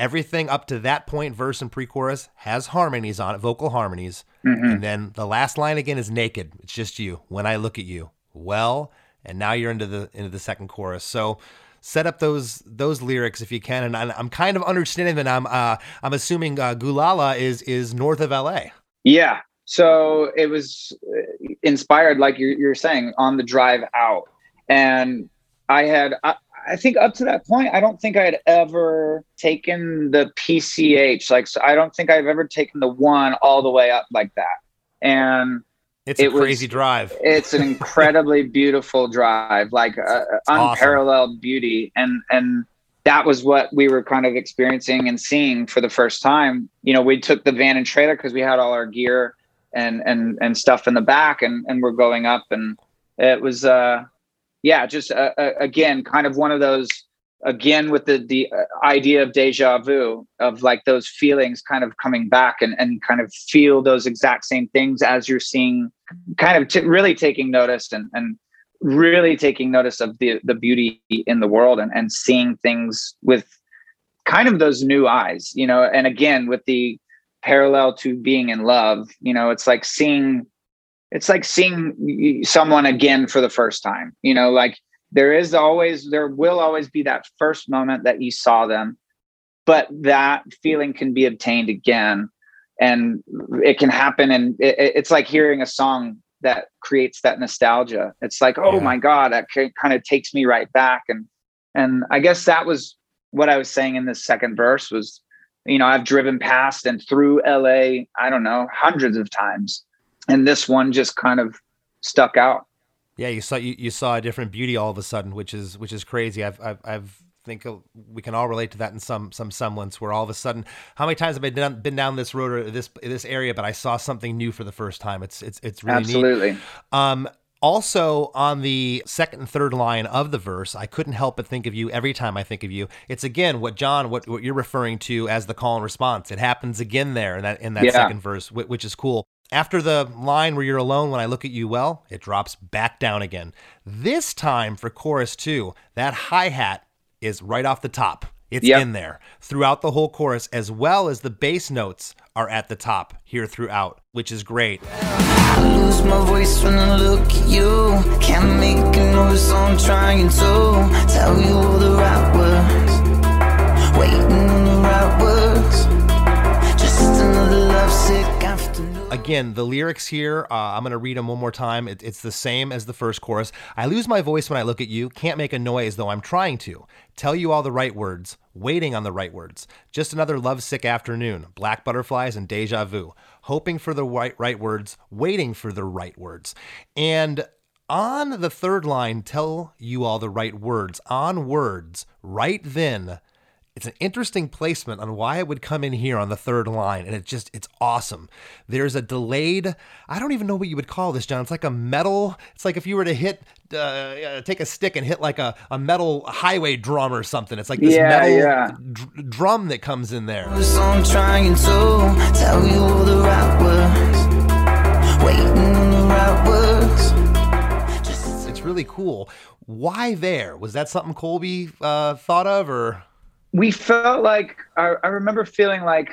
Everything up to that point, verse and pre-chorus, has harmonies on it, vocal harmonies. And then the last line again is naked. It's just you. When I look at you, well, and now you're into the into the second chorus. So set up those those lyrics if you can. And I'm, kind of understanding that I'm uh, I'm assuming uh, Gualala is is north of L.A.
Yeah. So it was uh, inspired, like you're, you're saying, on the drive out. And I had, I, I think up to that point, I don't think I had ever taken the PCH. Like, so I don't think I've ever taken the one all the way up like that. And
It's a
It was-
crazy drive.
it's an incredibly beautiful drive, like uh,
awesome.
unparalleled beauty, and and that was what we were kind of experiencing and seeing for the first time. You know, we took the van and trailer because we had all our gear and and and stuff in the back, and and we're going up, and it was uh, yeah, just uh, uh, again, kind of one of those again with the the uh, idea of deja vu of like those feelings kind of coming back and and kind of feel those exact same things as you're seeing kind of t- really taking notice and and really taking notice of the the beauty in the world and and seeing things with kind of those new eyes you know? And again with the parallel to being in love you know it's like seeing it's like seeing someone again for the first time you know? Like there is always there will always be that first moment that you saw them but that feeling can be obtained again. And it can happen and it, it- it's like hearing a song that creates that nostalgia. It's like oh
Yeah.
my god that kind of takes me right back. And and i guess that was what i was saying in this second verse was you know i've driven past and through la i don't know hundreds of times and this one just kind of stuck out
Yeah, you saw you, you saw a different beauty all of a sudden, which is which is crazy. I've I've, I've think we can all relate to that in some some semblance. Where all of a sudden, how many times have I been down, been down this road or this this area, but I saw something new for the first time. It's it's it's really neat.
absolutely
Um, also, on the second and third line of the verse, I couldn't help but think of you every time I think of you. It's again what John, what, what you're referring to as the call and response. It happens again there in that in that
Yeah.
second verse, which is cool. After the line where you're alone when I look at you, well, it drops back down again. This time for chorus two, that hi hat is right off the top. It's
Yep.
in there throughout the whole chorus, as well as the bass notes are at the top here throughout, which is great.
lose my voice when I look at you. Can't make a noise, so I'm trying to tell you all the right words. Waiting on the right words.
Again, the lyrics here, uh, I'm going to read them one more time. It, it's the same as the first chorus. I lose my voice when I look at you, can't make a noise though I'm trying to. Tell you all the right words, waiting on the right words. Just another lovesick afternoon, black butterflies and deja vu. Hoping for the right, right words, waiting for the right words. And on the third line, tell you all the right words. On words, right then, it's an interesting placement on why it would come in here on the third line, and it just it's awesome. There's a delayed, I don't even know what you would call this, John. It's like a metal. It's like if you were to hit, uh, uh, take a stick and hit like a, a metal highway drum or something. It's like this
Yeah,
metal
yeah.
dr- drum that comes in there.
So I'm trying to tell you all the right words. Waiting on the right words. Just
It's really cool. Why there? Was that something Colby uh, thought of, or
we felt like I, I remember feeling like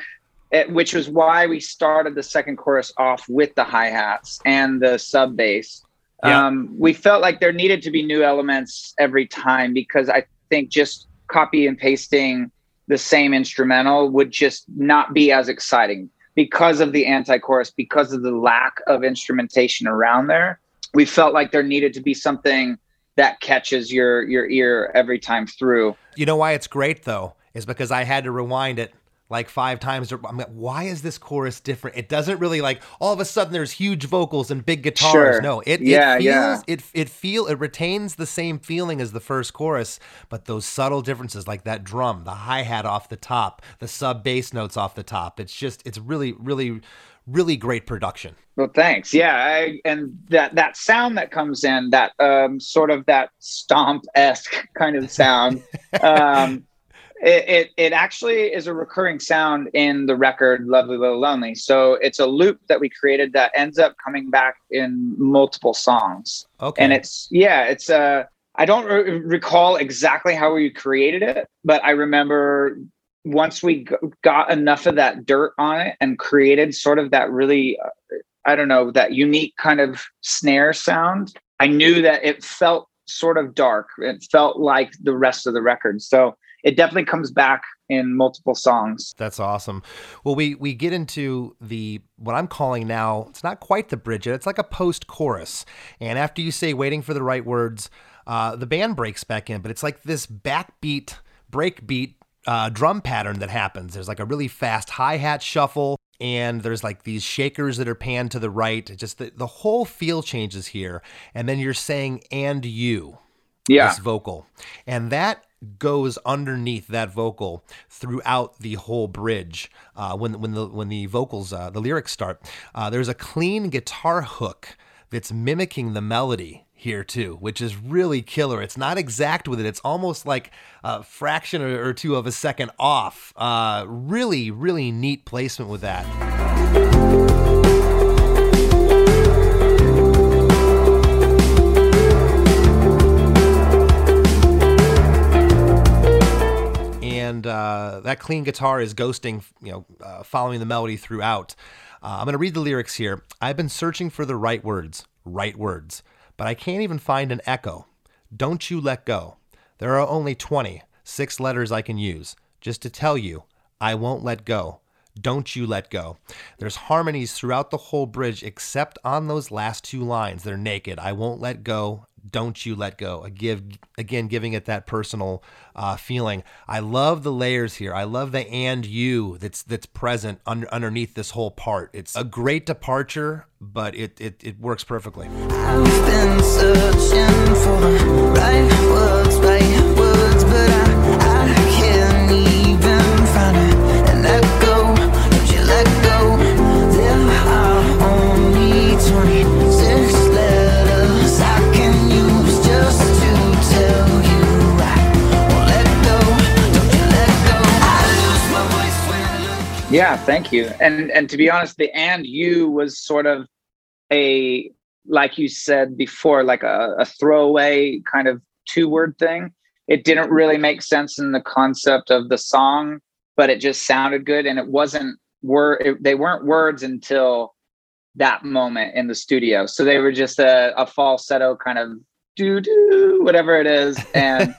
it, which was why we started the second chorus off with the hi-hats and the sub bass
Yeah.
um, we felt like there needed to be new elements every time because i think just copy and pasting the same instrumental would just not be as exciting because of the anti-chorus because of the lack of instrumentation around there we felt like there needed to be something that catches your your ear every time through
You know why it's great though is because I had to rewind it like five times. I'm like, why is this chorus different? It doesn't really like all of a sudden there's huge vocals and big guitars.
Sure.
No, it
Yeah,
it feels
yeah.
it it feel it retains the same feeling as the first chorus, but those subtle differences like that drum, the hi hat off the top, the sub bass notes off the top. It's just it's really really really great production.
Well, thanks. Yeah, I, and that that sound that comes in, that um, sort of that stomp esque kind of sound, um, it, it it actually is a recurring sound in the record "Lovely Little Lonely." So it's a loop that we created that ends up coming back in multiple songs.
Okay.
And it's yeah, it's uh I don't re- recall exactly how we created it, but I remember once we got enough of that dirt on it and created sort of that really uh, I don't know, that unique kind of snare sound, I knew that it felt sort of dark. It felt like the rest of the record. So it definitely comes back in multiple songs.
That's awesome. Well, we we get into the what I'm calling now. It's not quite the bridge. It's like a post chorus. And after you say "waiting for the right words," uh, the band breaks back in. But it's like this backbeat, breakbeat uh, drum pattern that happens. There's like a really fast hi hat shuffle, and there's like these shakers that are panned to the right. It just the, the whole feel changes here. And then you're saying "and you."
Yeah.
this vocal. And that goes underneath that vocal throughout the whole bridge. Uh, when when the when the vocals uh, the lyrics start, uh, there's a clean guitar hook that's mimicking the melody here too, which is really killer. It's not exact with it. It's almost like a fraction or, two of a second off. Uh, really, really neat placement with that. and uh, that clean guitar is ghosting, you know, uh, following the melody throughout. Uh, I'm going to read the lyrics here. I've been searching for the right words, right words, but I can't even find an echo. Don't you let go. There are only 20, six letters I can use just to tell you I won't let go. Don't you let go. There's harmonies throughout the whole bridge except on those last two lines. They're naked. I won't let go. Don't you let go. Give again, giving it that personal uh, feeling. I love the layers here. I love the and you that's that's present under, underneath this whole part. It's a great departure, but it it, it works perfectly.
Yeah, thank you. And and to be honest, the and you was sort of a like you said before, like a, a throwaway kind of two word thing. It didn't really make sense in the concept of the song, but it just sounded good, and it wasn't. It, they weren't words until that moment in the studio. So they were just a, a falsetto kind of do do whatever it is, and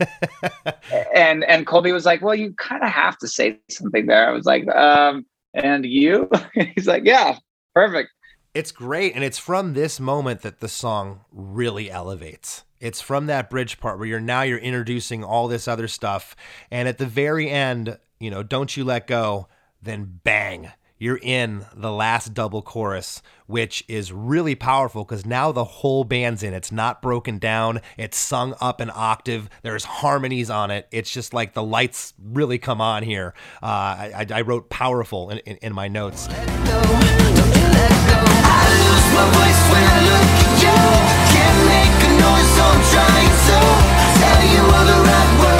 and and Colby was like, "Well, you kind of have to say something there." I was like, um, "And you?" He's like, "Yeah, perfect."
It's great, and it's from this moment that the song really elevates. It's from that bridge part where you're now you're introducing all this other stuff, and at the very end, you know, don't you let go, then bang, you're in the last double chorus, which is really powerful because now the whole band's in. It's not broken down. It's sung up an octave. There's harmonies on it. It's just like the lights really come on here. Uh, I, I wrote powerful in, in, in my notes.
tell you all the right words.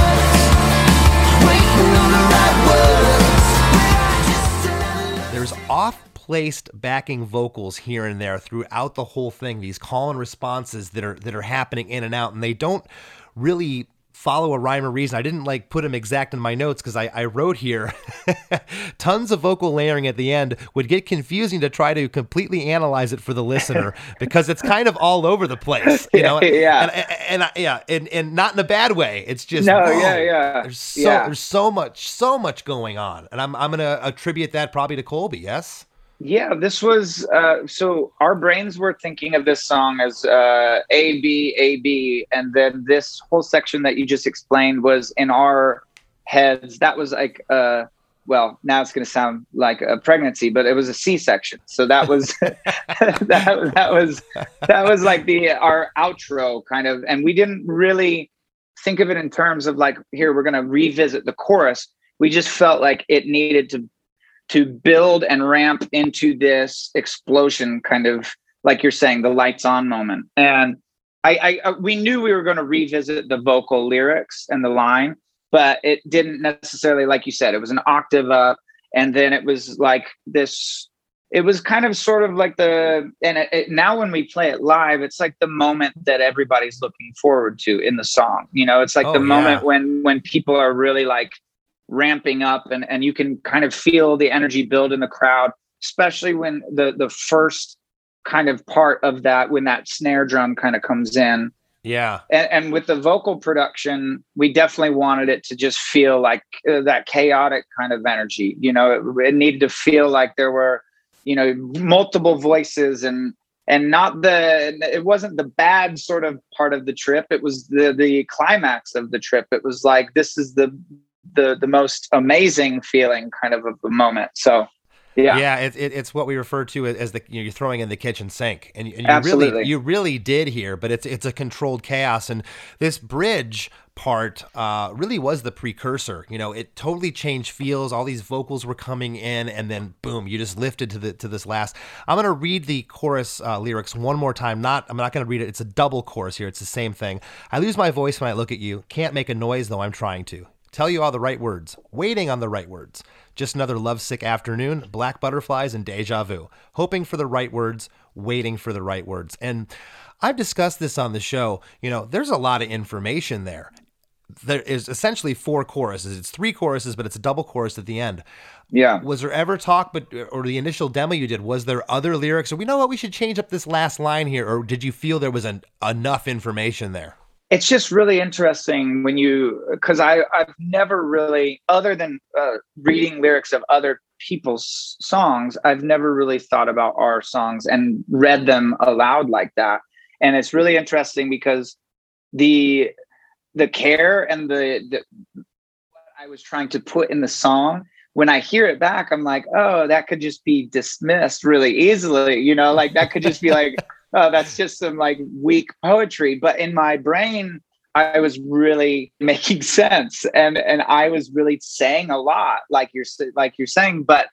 There's off placed backing vocals here and there throughout the whole thing, these call and responses that are that are happening in and out, and they don't really follow a rhyme or reason. I didn't like put them exact in my notes because I, I wrote here tons of vocal layering at the end would get confusing to try to completely analyze it for the listener because it's kind of all over the place, you know?
Yeah.
And, and, and I- yeah, and, and not in a bad way. It's just,
No,
whoa,
yeah, yeah.
There's so,
Yeah.
there's so much, so much going on. And I'm, I'm going to attribute that probably to Colby. Yes.
Yeah, this was uh, so our brains were thinking of this song as uh, A B A B, and then this whole section that you just explained was in our heads. That was like, uh, well, now it's going to sound like a pregnancy, but it was a C section. So that was that that was that was like the our outro kind of, and we didn't really think of it in terms of like, here we're going to revisit the chorus. We just felt like it needed to to build and ramp into this explosion kind of like you're saying the lights on moment. And I, I uh, we knew we were going to revisit the vocal lyrics and the line but it didn't necessarily like you said it was an octave up and then it was like this it was kind of sort of like the and it, it, now when we play it live it's like the moment that everybody's looking forward to in the song you know? It's like
Oh,
the moment when when people are really like ramping up and and you can kind of feel the energy build in the crowd especially when the the first kind of part of that when that snare drum kind of comes in.
Yeah.
and, and with the vocal production we definitely wanted it to just feel like uh, that chaotic kind of energy you know it, it needed to feel like there were you know multiple voices and and not the it wasn't the bad sort of part of the trip. It was the the climax of the trip. It was like this is the the the most amazing feeling kind of of the moment so yeah
Yeah, it, it, it's what we refer to as- the you know, you're throwing in the kitchen sink, and, you- and you
Absolutely.
really you really did here, but it's it's a controlled chaos, and this bridge part uh, really was the precursor. You know, it totally changed feels. All these vocals were coming in, and then boom, you just lifted to the to this last. I'm gonna read the chorus uh, lyrics one more time. Not I'm not gonna read it. It's a double chorus here. It's the same thing. I lose my voice when I look at you. Can't make a noise though I'm trying to. Tell you all the right words, waiting on the right words. Just another lovesick afternoon, black butterflies and deja vu. Hoping for the right words, waiting for the right words. And I've discussed this on the show. You know, there's a lot of information there. There is essentially four choruses. It's three choruses, but it's a double chorus at the end.
yeah
Was there ever talk, but or the initial demo you did, was there other lyrics? Or we know what we should change up this last line here, or did you feel there was an, enough information there?
It's just really interesting when you because i i've never really other than uh, reading lyrics of other people's songs i've never really thought about our songs and read them aloud like that. And it's really interesting because the the care and the, the what i was trying to put in the song when i hear it back i'm like oh that could just be dismissed really easily you know like that could just be like oh, that's just some like weak poetry. But in my brain, I was really making sense, and and I was really saying a lot, like you're like you're saying, but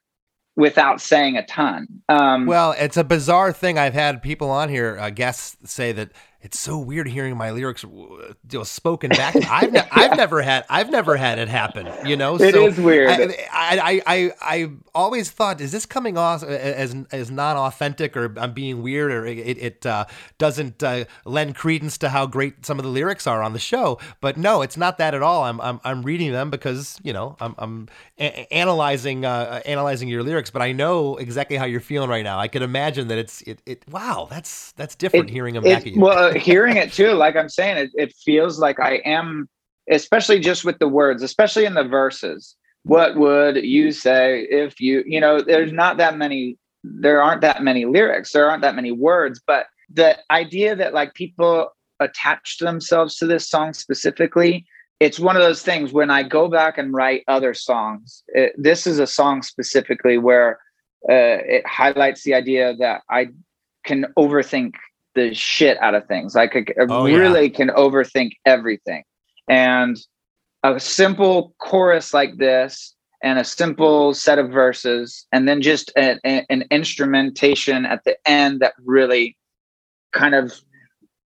without saying a ton. Um,
Well, it's a bizarre thing. I've had people on here, uh, guests, say that it's so weird hearing my lyrics uh, you know, spoken back. I've ne- I've never had I've never had it happen. You know,
It is weird.
I, I, I I always thought, is this coming off as as non authentic or I'm being weird or it it uh, doesn't uh, lend credence to how great some of the lyrics are on the show? But no, it's not that at all. I'm I'm, I'm reading them because you know I'm I'm a- analyzing uh, analyzing your lyrics, but I know exactly how you're feeling right now. I could imagine that it's it, it wow, that's that's different
It-
hearing them
it-
back at you.
Well, hearing it too, like I'm saying, it, it feels like I am, especially just with the words, especially in the verses. What would you say if you, you know, there's not that many, there aren't that many lyrics, there aren't that many words, but the idea that like people attach themselves to this song specifically, it's one of those things when I go back and write other songs, it, this is a song specifically where uh, it highlights the idea that I can overthink the shit out of things. Like I, I
Oh, yeah.
really can overthink everything. And a simple chorus like this and a simple set of verses and then just a, a- an instrumentation at the end that really kind of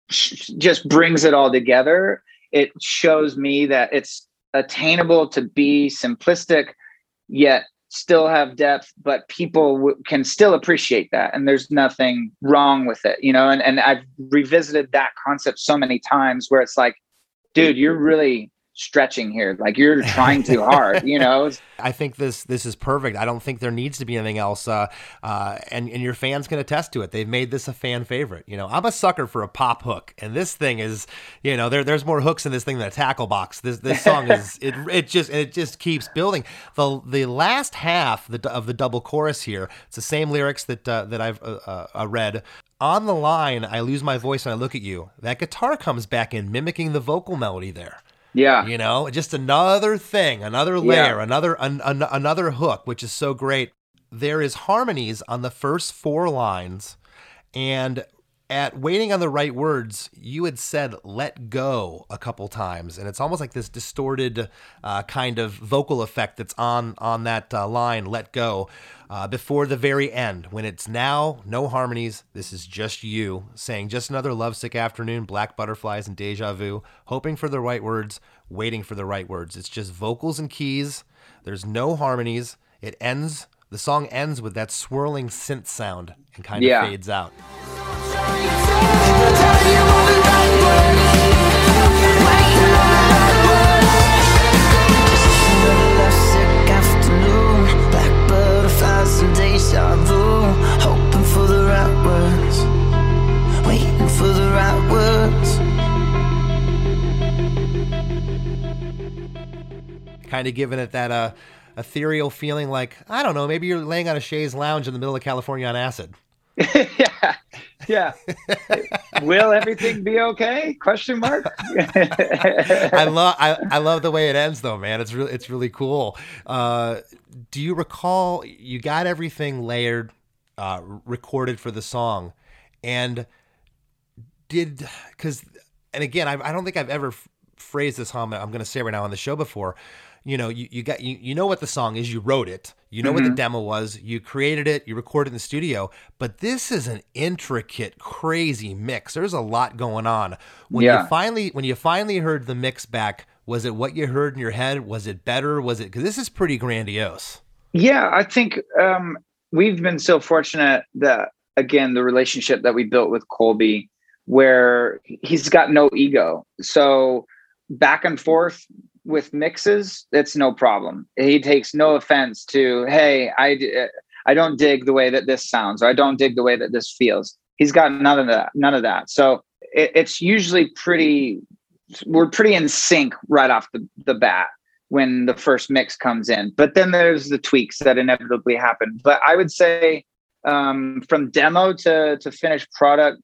sh- just brings it all together. It shows me that it's attainable to be simplistic yet still have depth but people w- can still appreciate that and there's nothing wrong with it you know and, and i've revisited that concept so many times where it's like dude, you're really stretching here. Like you're trying too hard, you know?
I think this this is perfect. I don't think there needs to be anything else. Uh, uh, and and your fans can attest to it. They've made this a fan favorite. You know, I'm a sucker for a pop hook, and this thing is, you know, there there's more hooks in this thing than a tackle box. This this song is it it just it just keeps building. the The last half the, of the double chorus here, it's the same lyrics that uh, that I've uh, uh, read. On the line, I lose my voice and I look at you. That guitar comes back in, mimicking the vocal melody there.
Yeah.
You know, just another thing, another layer,
Yeah.
another an, an, another hook, which is so great. There is harmonies on the first four lines, and at waiting on the right words, you had said "let go" a couple times, and it's almost like this distorted uh, kind of vocal effect that's on on that uh, line "let go" uh, before the very end, when it's now no harmonies. This is just you saying just another lovesick afternoon, black butterflies and deja vu, hoping for the right words, waiting for the right words. It's just vocals and keys. There's no harmonies. It ends. The song ends with that swirling synth sound and kind of
Yeah.
fades out. Kind of giving it that uh, ethereal feeling like, I don't know, maybe you're laying on a chaise lounge in the middle of California on acid.
yeah. Yeah. Will everything be okay? Question mark.
I love I, I love the way it ends though, man. It's really it's really cool. Uh, do you recall you got everything layered, uh, recorded for the song, and did because and again I, I don't think I've ever phrased this I'm, I'm going to say right now on the show before. You know, you, you got you, you know what the song is. You wrote it. You know what the
Mhm.
demo was. You created it. You recorded in the studio. But this is an intricate, crazy mix. There's a lot going on. When
Yeah.
you finally when you finally heard the mix back, was it what you heard in your head? Was it better? Was it because this is pretty grandiose?
Yeah, I think um, we've been so fortunate that again the relationship that we built with Colby, where he's got no ego, so back and forth with mixes, it's no problem. He takes no offense to, hey, I, I don't dig the way that this sounds, or I don't dig the way that this feels. He's got none of that, none of that. So it, it's usually pretty. We're pretty in sync right off the, the bat when the first mix comes in. But then there's the tweaks that inevitably happen. But I would say um, from demo to to finished product,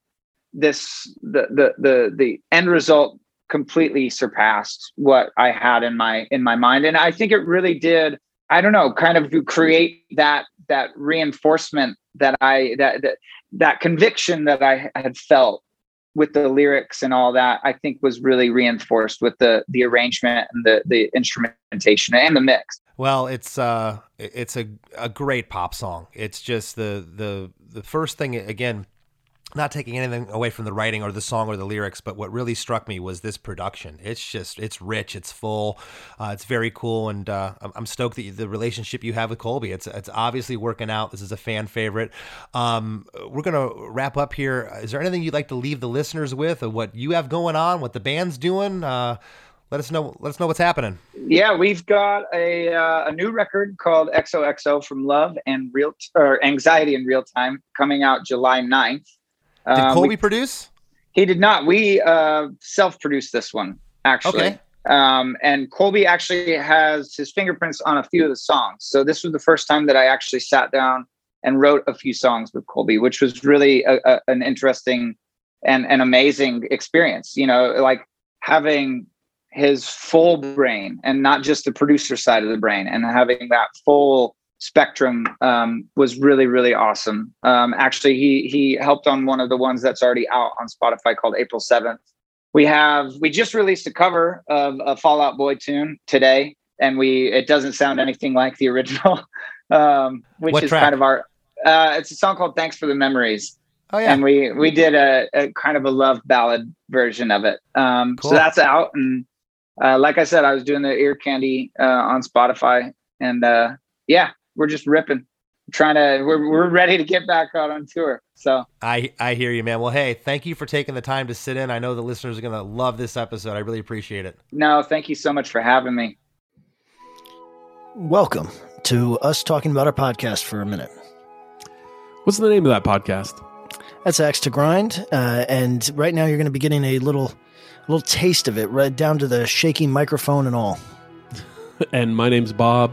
this the the the the end result completely surpassed what I had in my in my mind, and I think it really did. I don't know, kind of create that that reinforcement that I that that that conviction that I had felt with the lyrics and all that i think was really reinforced with the the arrangement and the the instrumentation and the mix
Well, it's uh, it's a a great pop song. It's just the the the first thing again. Not taking anything away from the writing or the song or the lyrics, but what really struck me was this production. It's just, it's rich, it's full, uh, it's very cool, and uh, I'm, stoked that you, the relationship you have with Colby, it's it's obviously working out. This is a fan favorite. Um, we're gonna wrap up here. Is there anything you'd like to leave the listeners with, or what you have going on, what the band's doing? Uh, let us know. Let us know what's happening.
yeah we've got a uh, a new record called xoxo from love and real or anxiety in real time coming out july 9th
Did
Um,
Colby
we-
produce?
he did not we uh self-produced this one actually
Okay.
um and colby actually has his fingerprints on a few of the songs so this was the first time that i actually sat down and wrote a few songs with colby which was really a, a, an interesting and an amazing experience you know like having his full brain and not just the producer side of the brain and having that full spectrum um, was really really awesome um, actually he he helped on one of the ones that's already out on spotify called april 7th we have we just released a cover of a Fall Out Boy tune today and we it doesn't sound anything like the original um, which
What
is
track?
kind of our uh, it's a song called thanks for the memories
Oh yeah.
and we we did a, a kind of a love ballad version of it. Um,
Cool.
So that's out, and uh, like I said, I was doing the ear candy uh, on Spotify, and uh, yeah, we're just ripping. trying to we're we're ready to get back out on tour. So
I I hear you, man. Well, hey, thank you for taking the time to sit in. I know the listeners are gonna love this episode. I really appreciate it.
no, thank you so much for having me.
Welcome to us talking about our podcast for a minute.
What's the name of that podcast?
That's Axe to Grind, uh, and right now you're going to be getting a little, little taste of it, right down to the shaky microphone and all.
And my name's Bob.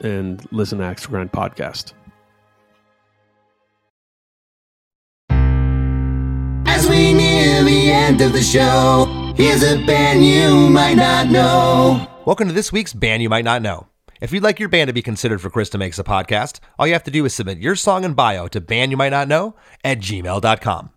and listen to Axe to Grind podcast.
As we near the end of the show, here's a band you might not know.
Welcome to this week's Band You Might Not Know. If you'd like your band to be considered for Chris DeMakes a Podcast, all you have to do is submit your song and bio to bandyoumightnotknow at gmail.com.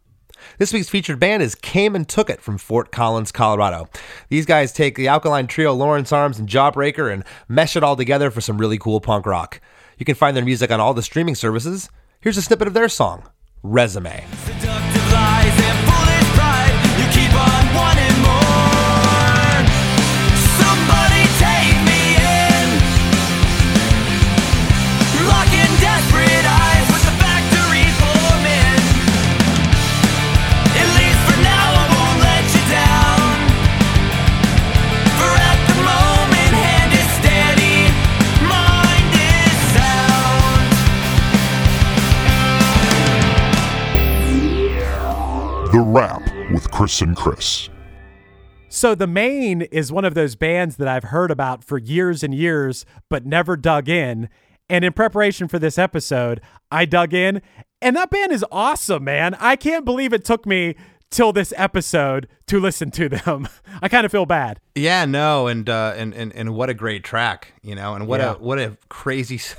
This week's featured band is Came and Took It from Fort Collins, Colorado. These guys take the alkaline trio Lawrence Arms and Jawbreaker and mesh it all together for some really cool punk rock. You can find their music on all the streaming services. Here's a snippet of their song, Resume.
Seductive The
Rap with Chris and Chris.
So the Maine is one of those bands that I've heard about for years and years, but never dug in. And in preparation for this episode, I dug in, and that band is awesome, man. I can't believe it took me till this episode to listen to them. I kind of feel bad.
Yeah, no, and uh, and and and what a great track, you know, and what
Yeah.
a what a crazy.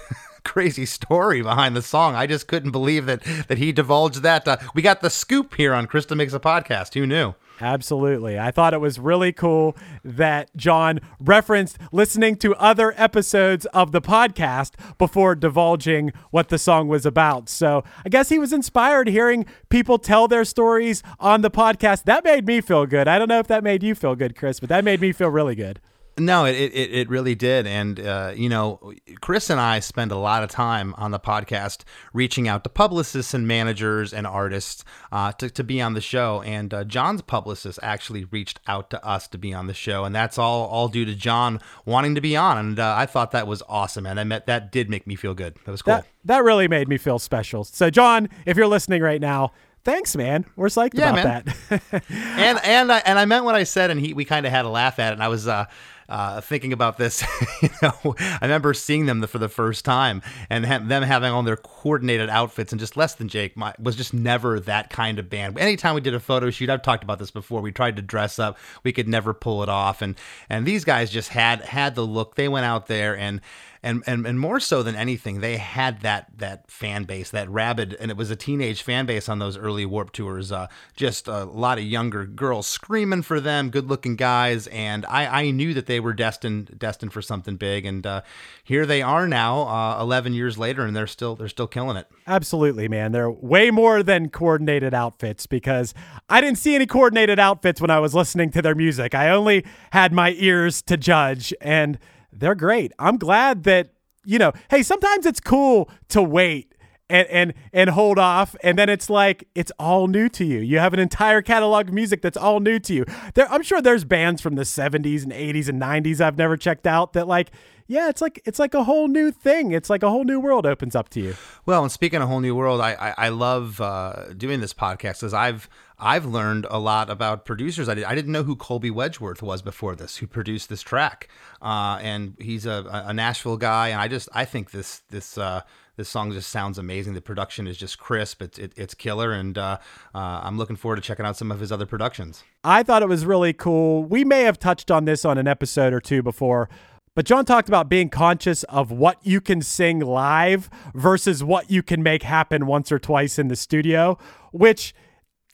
Crazy story behind the song. I just couldn't believe that that he divulged that. Uh, we got the scoop here on Chris DeMakes a Podcast. Who knew?
Absolutely. I thought it was really cool that John referenced listening to other episodes of the podcast before divulging what the song was about. So I guess he was inspired hearing people tell their stories on the podcast. That made me feel good. I don't know if that made you feel good, Chris, but that made me feel really good.
No, it, it, it really did. And, uh, you know, Chris and I spend a lot of time on the podcast reaching out to publicists and managers and artists uh, to, to be on the show. And uh, John's publicist actually reached out to us to be on the show. And that's all, all due to John wanting to be on. And uh, I thought that was awesome. And I met that did make me feel good. That was cool.
That that really made me feel special. So John, if you're listening right now, thanks, man. We're psyched
Yeah,
about
man.
that.
and and I, and I meant what I said, and he we kind of had a laugh at it. And I was uh, uh, thinking about this. you know, I remember seeing them for the first time, and ha- them having on their coordinated outfits, and just Less Than Jake my, was just never that kind of band. Anytime we did a photo shoot, I've talked about this before. We tried to dress up, we could never pull it off, and and these guys just had had the look. They went out there and and and and more so than anything, they had that that fan base, that rabid, and it was a teenage fan base on those early Warped tours. Uh, just a lot of younger girls screaming for them, good-looking guys, and I, I knew that they were destined destined for something big. And uh, here they are now, uh, 11 years later, and they're still they're still killing it.
Absolutely, man. They're way more than coordinated outfits because I didn't see any coordinated outfits when I was listening to their music. I only had my ears to judge, and they're great. I'm glad that, you know, hey, sometimes it's cool to wait and and and hold off and then it's like it's all new to you you have an entire catalog of music that's all new to you there i'm sure there's bands from the 70s and 80s and 90s i've never checked out that like yeah, it's like it's like a whole new thing. It's like a whole new world opens up to you.
Well, and speaking of a whole new world, I I, I love uh, doing this podcast because I've I've learned a lot about producers. I, did, I didn't know who Colby Wedgeworth was before this, who produced this track, uh, and he's a, a Nashville guy. And I just I think this this uh, this song just sounds amazing. The production is just crisp. It's it, it's killer, and uh, uh, I'm looking forward to checking out some of his other productions.
I thought it was really cool. We may have touched on this on an episode or two before, but John talked about being conscious of what you can sing live versus what you can make happen once or twice in the studio, which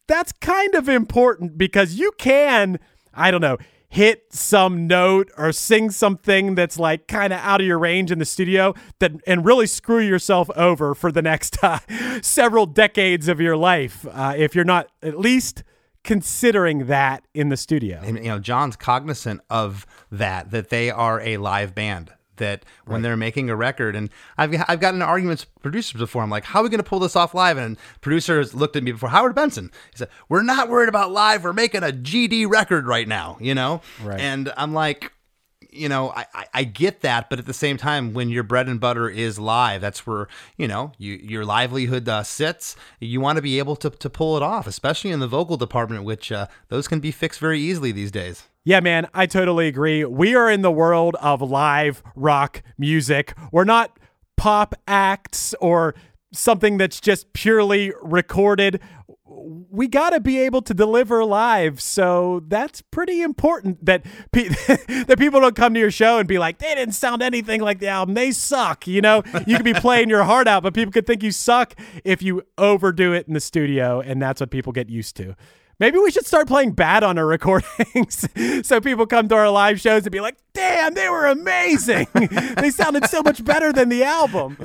that's kind of important because you can, I don't know, hit some note or sing something that's like kind of out of your range in the studio that and really screw yourself over for the next uh, several decades of your life uh, if you're not at least considering that in the studio.
And you know, John's cognizant of that that they are a live band. That when
Right.
they're making a record, and I've I've gotten arguments with producers before. I'm like, how are we going to pull this off live? And producers looked at me before. Howard Benson, he said, we're not worried about live. We're making a GD record right now, you know.
Right.
And I'm like, you know, I, I, get that, but at the same time, when your bread and butter is live, that's where you know you, your livelihood uh, sits. You want to be able to to pull it off, especially in the vocal department, which uh, those can be fixed very easily these days.
Yeah, man, I totally agree. We are in the world of live rock music. We're not pop acts or something that's just purely recorded. We got to be able to deliver live. So that's pretty important that pe- that people don't come to your show and be like, "They didn't sound anything like the album. They suck." You know, you could be playing your heart out, but people could think you suck if you overdo it in the studio, and that's what people get used to. Maybe we should start playing bad on our recordings so people come to our live shows and be like, damn, they were amazing. they sounded so much better than the album.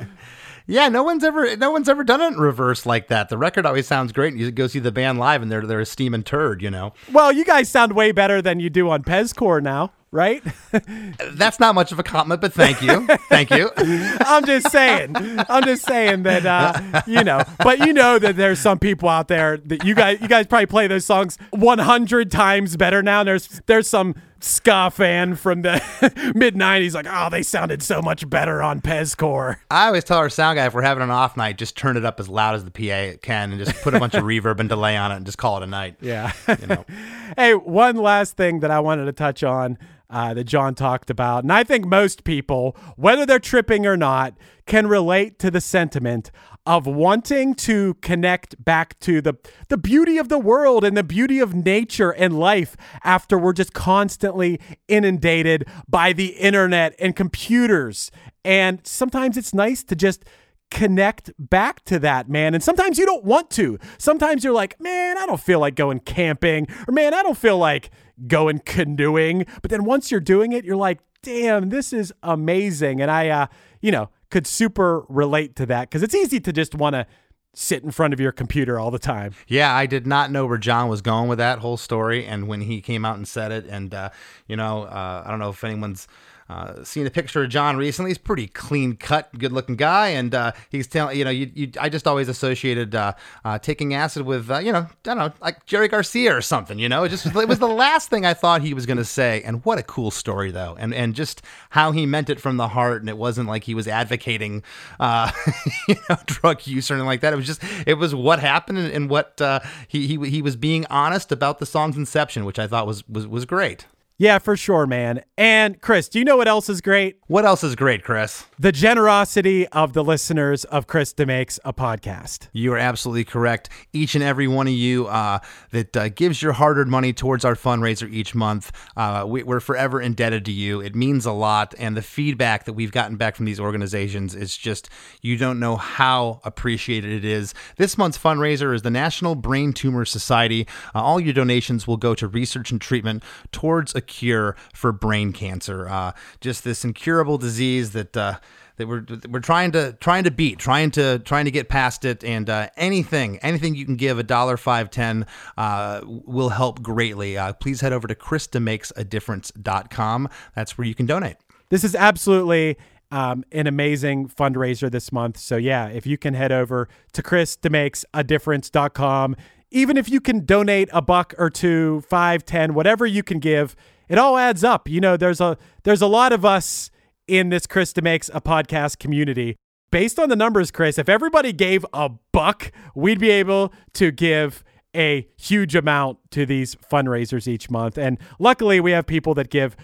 Yeah, no one's ever no one's ever done it in reverse like that. The record always sounds great, and you go see the band live, and they're they're a steaming turd, you know.
Well, you guys sound way better than you do on Pezcore now, right?
That's not much of a compliment, but thank you, thank you.
I'm just saying. I'm just saying that uh, you know, but you know that there's some people out there that you guys you guys probably play those songs 100 times better now. There's there's some ska fan from the mid 90s like, "Oh, they sounded so much better on Pezcore."
I always tell our sound guy if we're having an off night, just turn it up as loud as the PA can, and just put a bunch of reverb and delay on it, and just call it a night.
Yeah.
You know.
hey, one last thing that I wanted to touch on uh, that John talked about, and I think most people, whether they're tripping or not, can relate to the sentiment of wanting to connect back to the the beauty of the world and the beauty of nature and life after we're just constantly inundated by the internet and computers. And sometimes it's nice to just connect back to that, man. And sometimes you don't want to. Sometimes you're like, man, I don't feel like going camping, or man, I don't feel like going canoeing. But then once you're doing it, you're like, damn, this is amazing. And I, uh, you know, could super relate to that because it's easy to just want to sit in front of your computer all the time.
Yeah, I did not know where John was going with that whole story, and when he came out and said it, and uh, you know, uh, I don't know if anyone's. Uh, seen a picture of John recently. He's pretty clean cut, good looking guy, and uh, he's telling you know, you, you I just always associated uh, uh, taking acid with uh, you know, I don't know, like Jerry Garcia or something. You know, it just it was the last thing I thought he was going to say. And what a cool story though, and and just how he meant it from the heart, and it wasn't like he was advocating, uh, you know, drug use or anything like that. It was just it was what happened and, and what he he he was being honest about the song's inception, which I thought was was was great.
Yeah, for sure, man. And Chris, do you know what else is great?
What else is great, Chris?
The generosity of the listeners of Chris DeMakes a podcast.
You are absolutely correct. Each and every one of you uh, that uh, gives your hard earned money towards our fundraiser each month, uh, we, we're forever indebted to you. It means a lot. And the feedback that we've gotten back from these organizations is just, you don't know how appreciated it is. This month's fundraiser is the National Brain Tumor Society. Uh, all your donations will go to research and treatment towards a cure for brain cancer. Uh, just this incurable disease that. Uh, that we're we're trying to trying to beat, trying to trying to get past it, and uh, anything anything you can give a dollar five ten uh, will help greatly. Uh, please head over to ChrisDeMakesADifference.com. That's where you can donate.
This is absolutely um, an amazing fundraiser this month. So yeah, if you can head over to ChrisDeMakesADifference.com, even if you can donate a buck or two, five, ten, whatever you can give, it all adds up. You know, there's a there's a lot of us in this Chris DeMakes a Podcast community. Based on the numbers, Chris, if everybody gave a buck, we'd be able to give a huge amount to these fundraisers each month. And luckily, we have people that give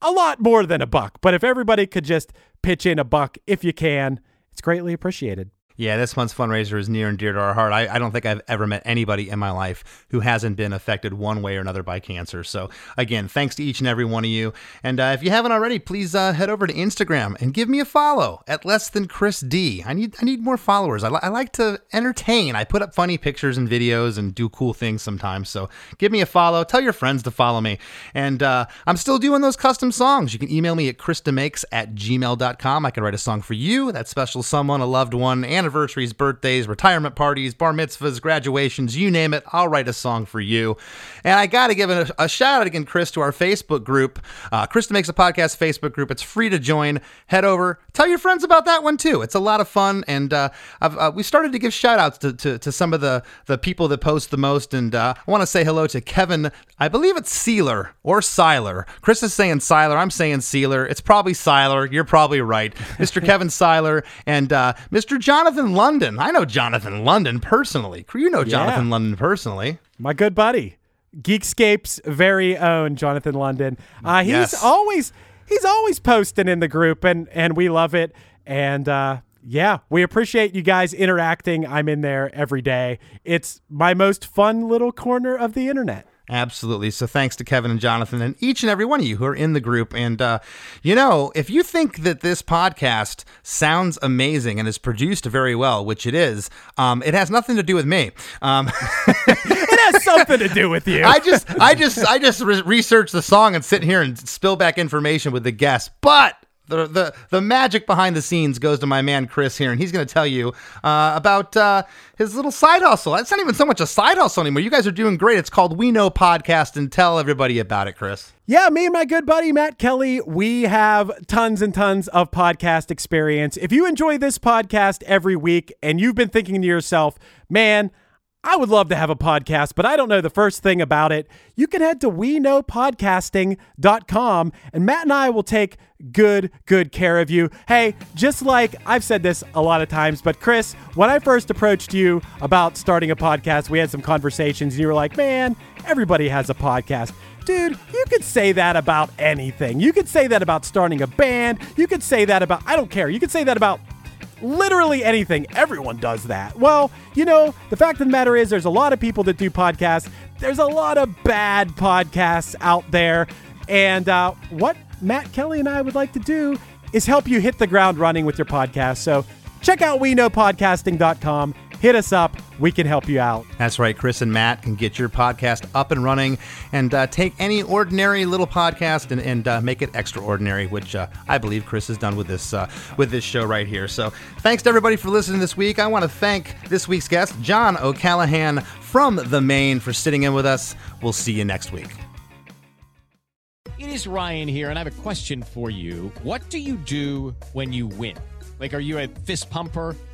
a lot more than a buck. But if everybody could just pitch in a buck if you can, it's greatly appreciated.
Yeah, this month's fundraiser is near and dear to our heart. I, I, don't think I've ever met anybody in my life who hasn't been affected one way or another by cancer. So, again, thanks to each and every one of you. And uh, if you haven't already, please uh, head over to Instagram and give me a follow at less than Chris D. I need I need more followers. I, li- I like to entertain. I put up funny pictures and videos and do cool things sometimes. So, give me a follow. Tell your friends to follow me. And uh, I'm still doing those custom songs. You can email me at chrisdemakes at gmail.com. I can write a song for you, that special someone, a loved one, and anniversaries, birthdays, retirement parties, bar mitzvahs, graduations, you name it. I'll write a song for you. And I got to give a, a, shout out again, Chris, to our Facebook group, uh, Chris DeMakes a Podcast Facebook group. It's free to join. Head over, tell your friends about that one too. It's a lot of fun. And uh, uh, we started to give shout outs to, to, to, some of the, the people that post the most. And uh, I want to say hello to Kevin, I believe it's Sealer or Seiler. Chris is saying Seiler. I'm saying Sealer. It's probably Seiler. You're probably right. Mr. Kevin Seiler and uh, Mr. Jonathan London. I know Jonathan London personally. You know Jonathan
Yeah.
London personally.
My good buddy, Geekscape's very own Jonathan London. Uh, he's
Yes.
always he's always posting in the group, and and we love it. And uh, yeah, we appreciate you guys interacting. I'm in there every day. It's my most fun little corner of the internet.
Absolutely. So thanks to Kevin and Jonathan and each and every one of you who are in the group. And, uh, you know, if you think that this podcast sounds amazing and is produced very well, which it is, um, it has nothing to do with me. Um,
It has something to do with you.
I just, I just, I just re- research the song and sit here and spill back information with the guests. But the, the the magic behind the scenes goes to my man Chris here, and he's going to tell you uh, about uh, his little side hustle. It's not even so much a side hustle anymore. You guys are doing great. It's called We Know Podcast, and tell everybody about it, Chris.
Yeah, me and my good buddy Matt Kelly, we have tons and tons of podcast experience. If you enjoy this podcast every week and you've been thinking to yourself, man, I would love to have a podcast, but I don't know the first thing about it. You can head to we-knowpodcasting.com and Matt and I will take good, good care of you. Hey, just like I've said this a lot of times, but Chris, when I first approached you about starting a podcast, we had some conversations and you were like, man, everybody has a podcast. Dude, you could say that about anything. You could say that about starting a band. You could say that about, I don't care. You could say that about literally anything. Everyone does that. Well, you know, the fact of the matter is, there's a lot of people that do podcasts. There's a lot of bad podcasts out there. And uh, what Matt Kelly and I would like to do is help you hit the ground running with your podcast. So check out we know podcasting.com. Hit us up. We can help you out.
That's right. Chris and Matt can get your podcast up and running and uh, take any ordinary little podcast and, and uh, make it extraordinary, which uh, I believe Chris has done with this uh, with this show right here. So thanks to everybody for listening this week. I want to thank this week's guest, John O'Callaghan from the Maine, for sitting in with us. We'll see you next week.
It is Ryan here, and I have a question for you. What do you do when you win? Like, are you a fist pumper?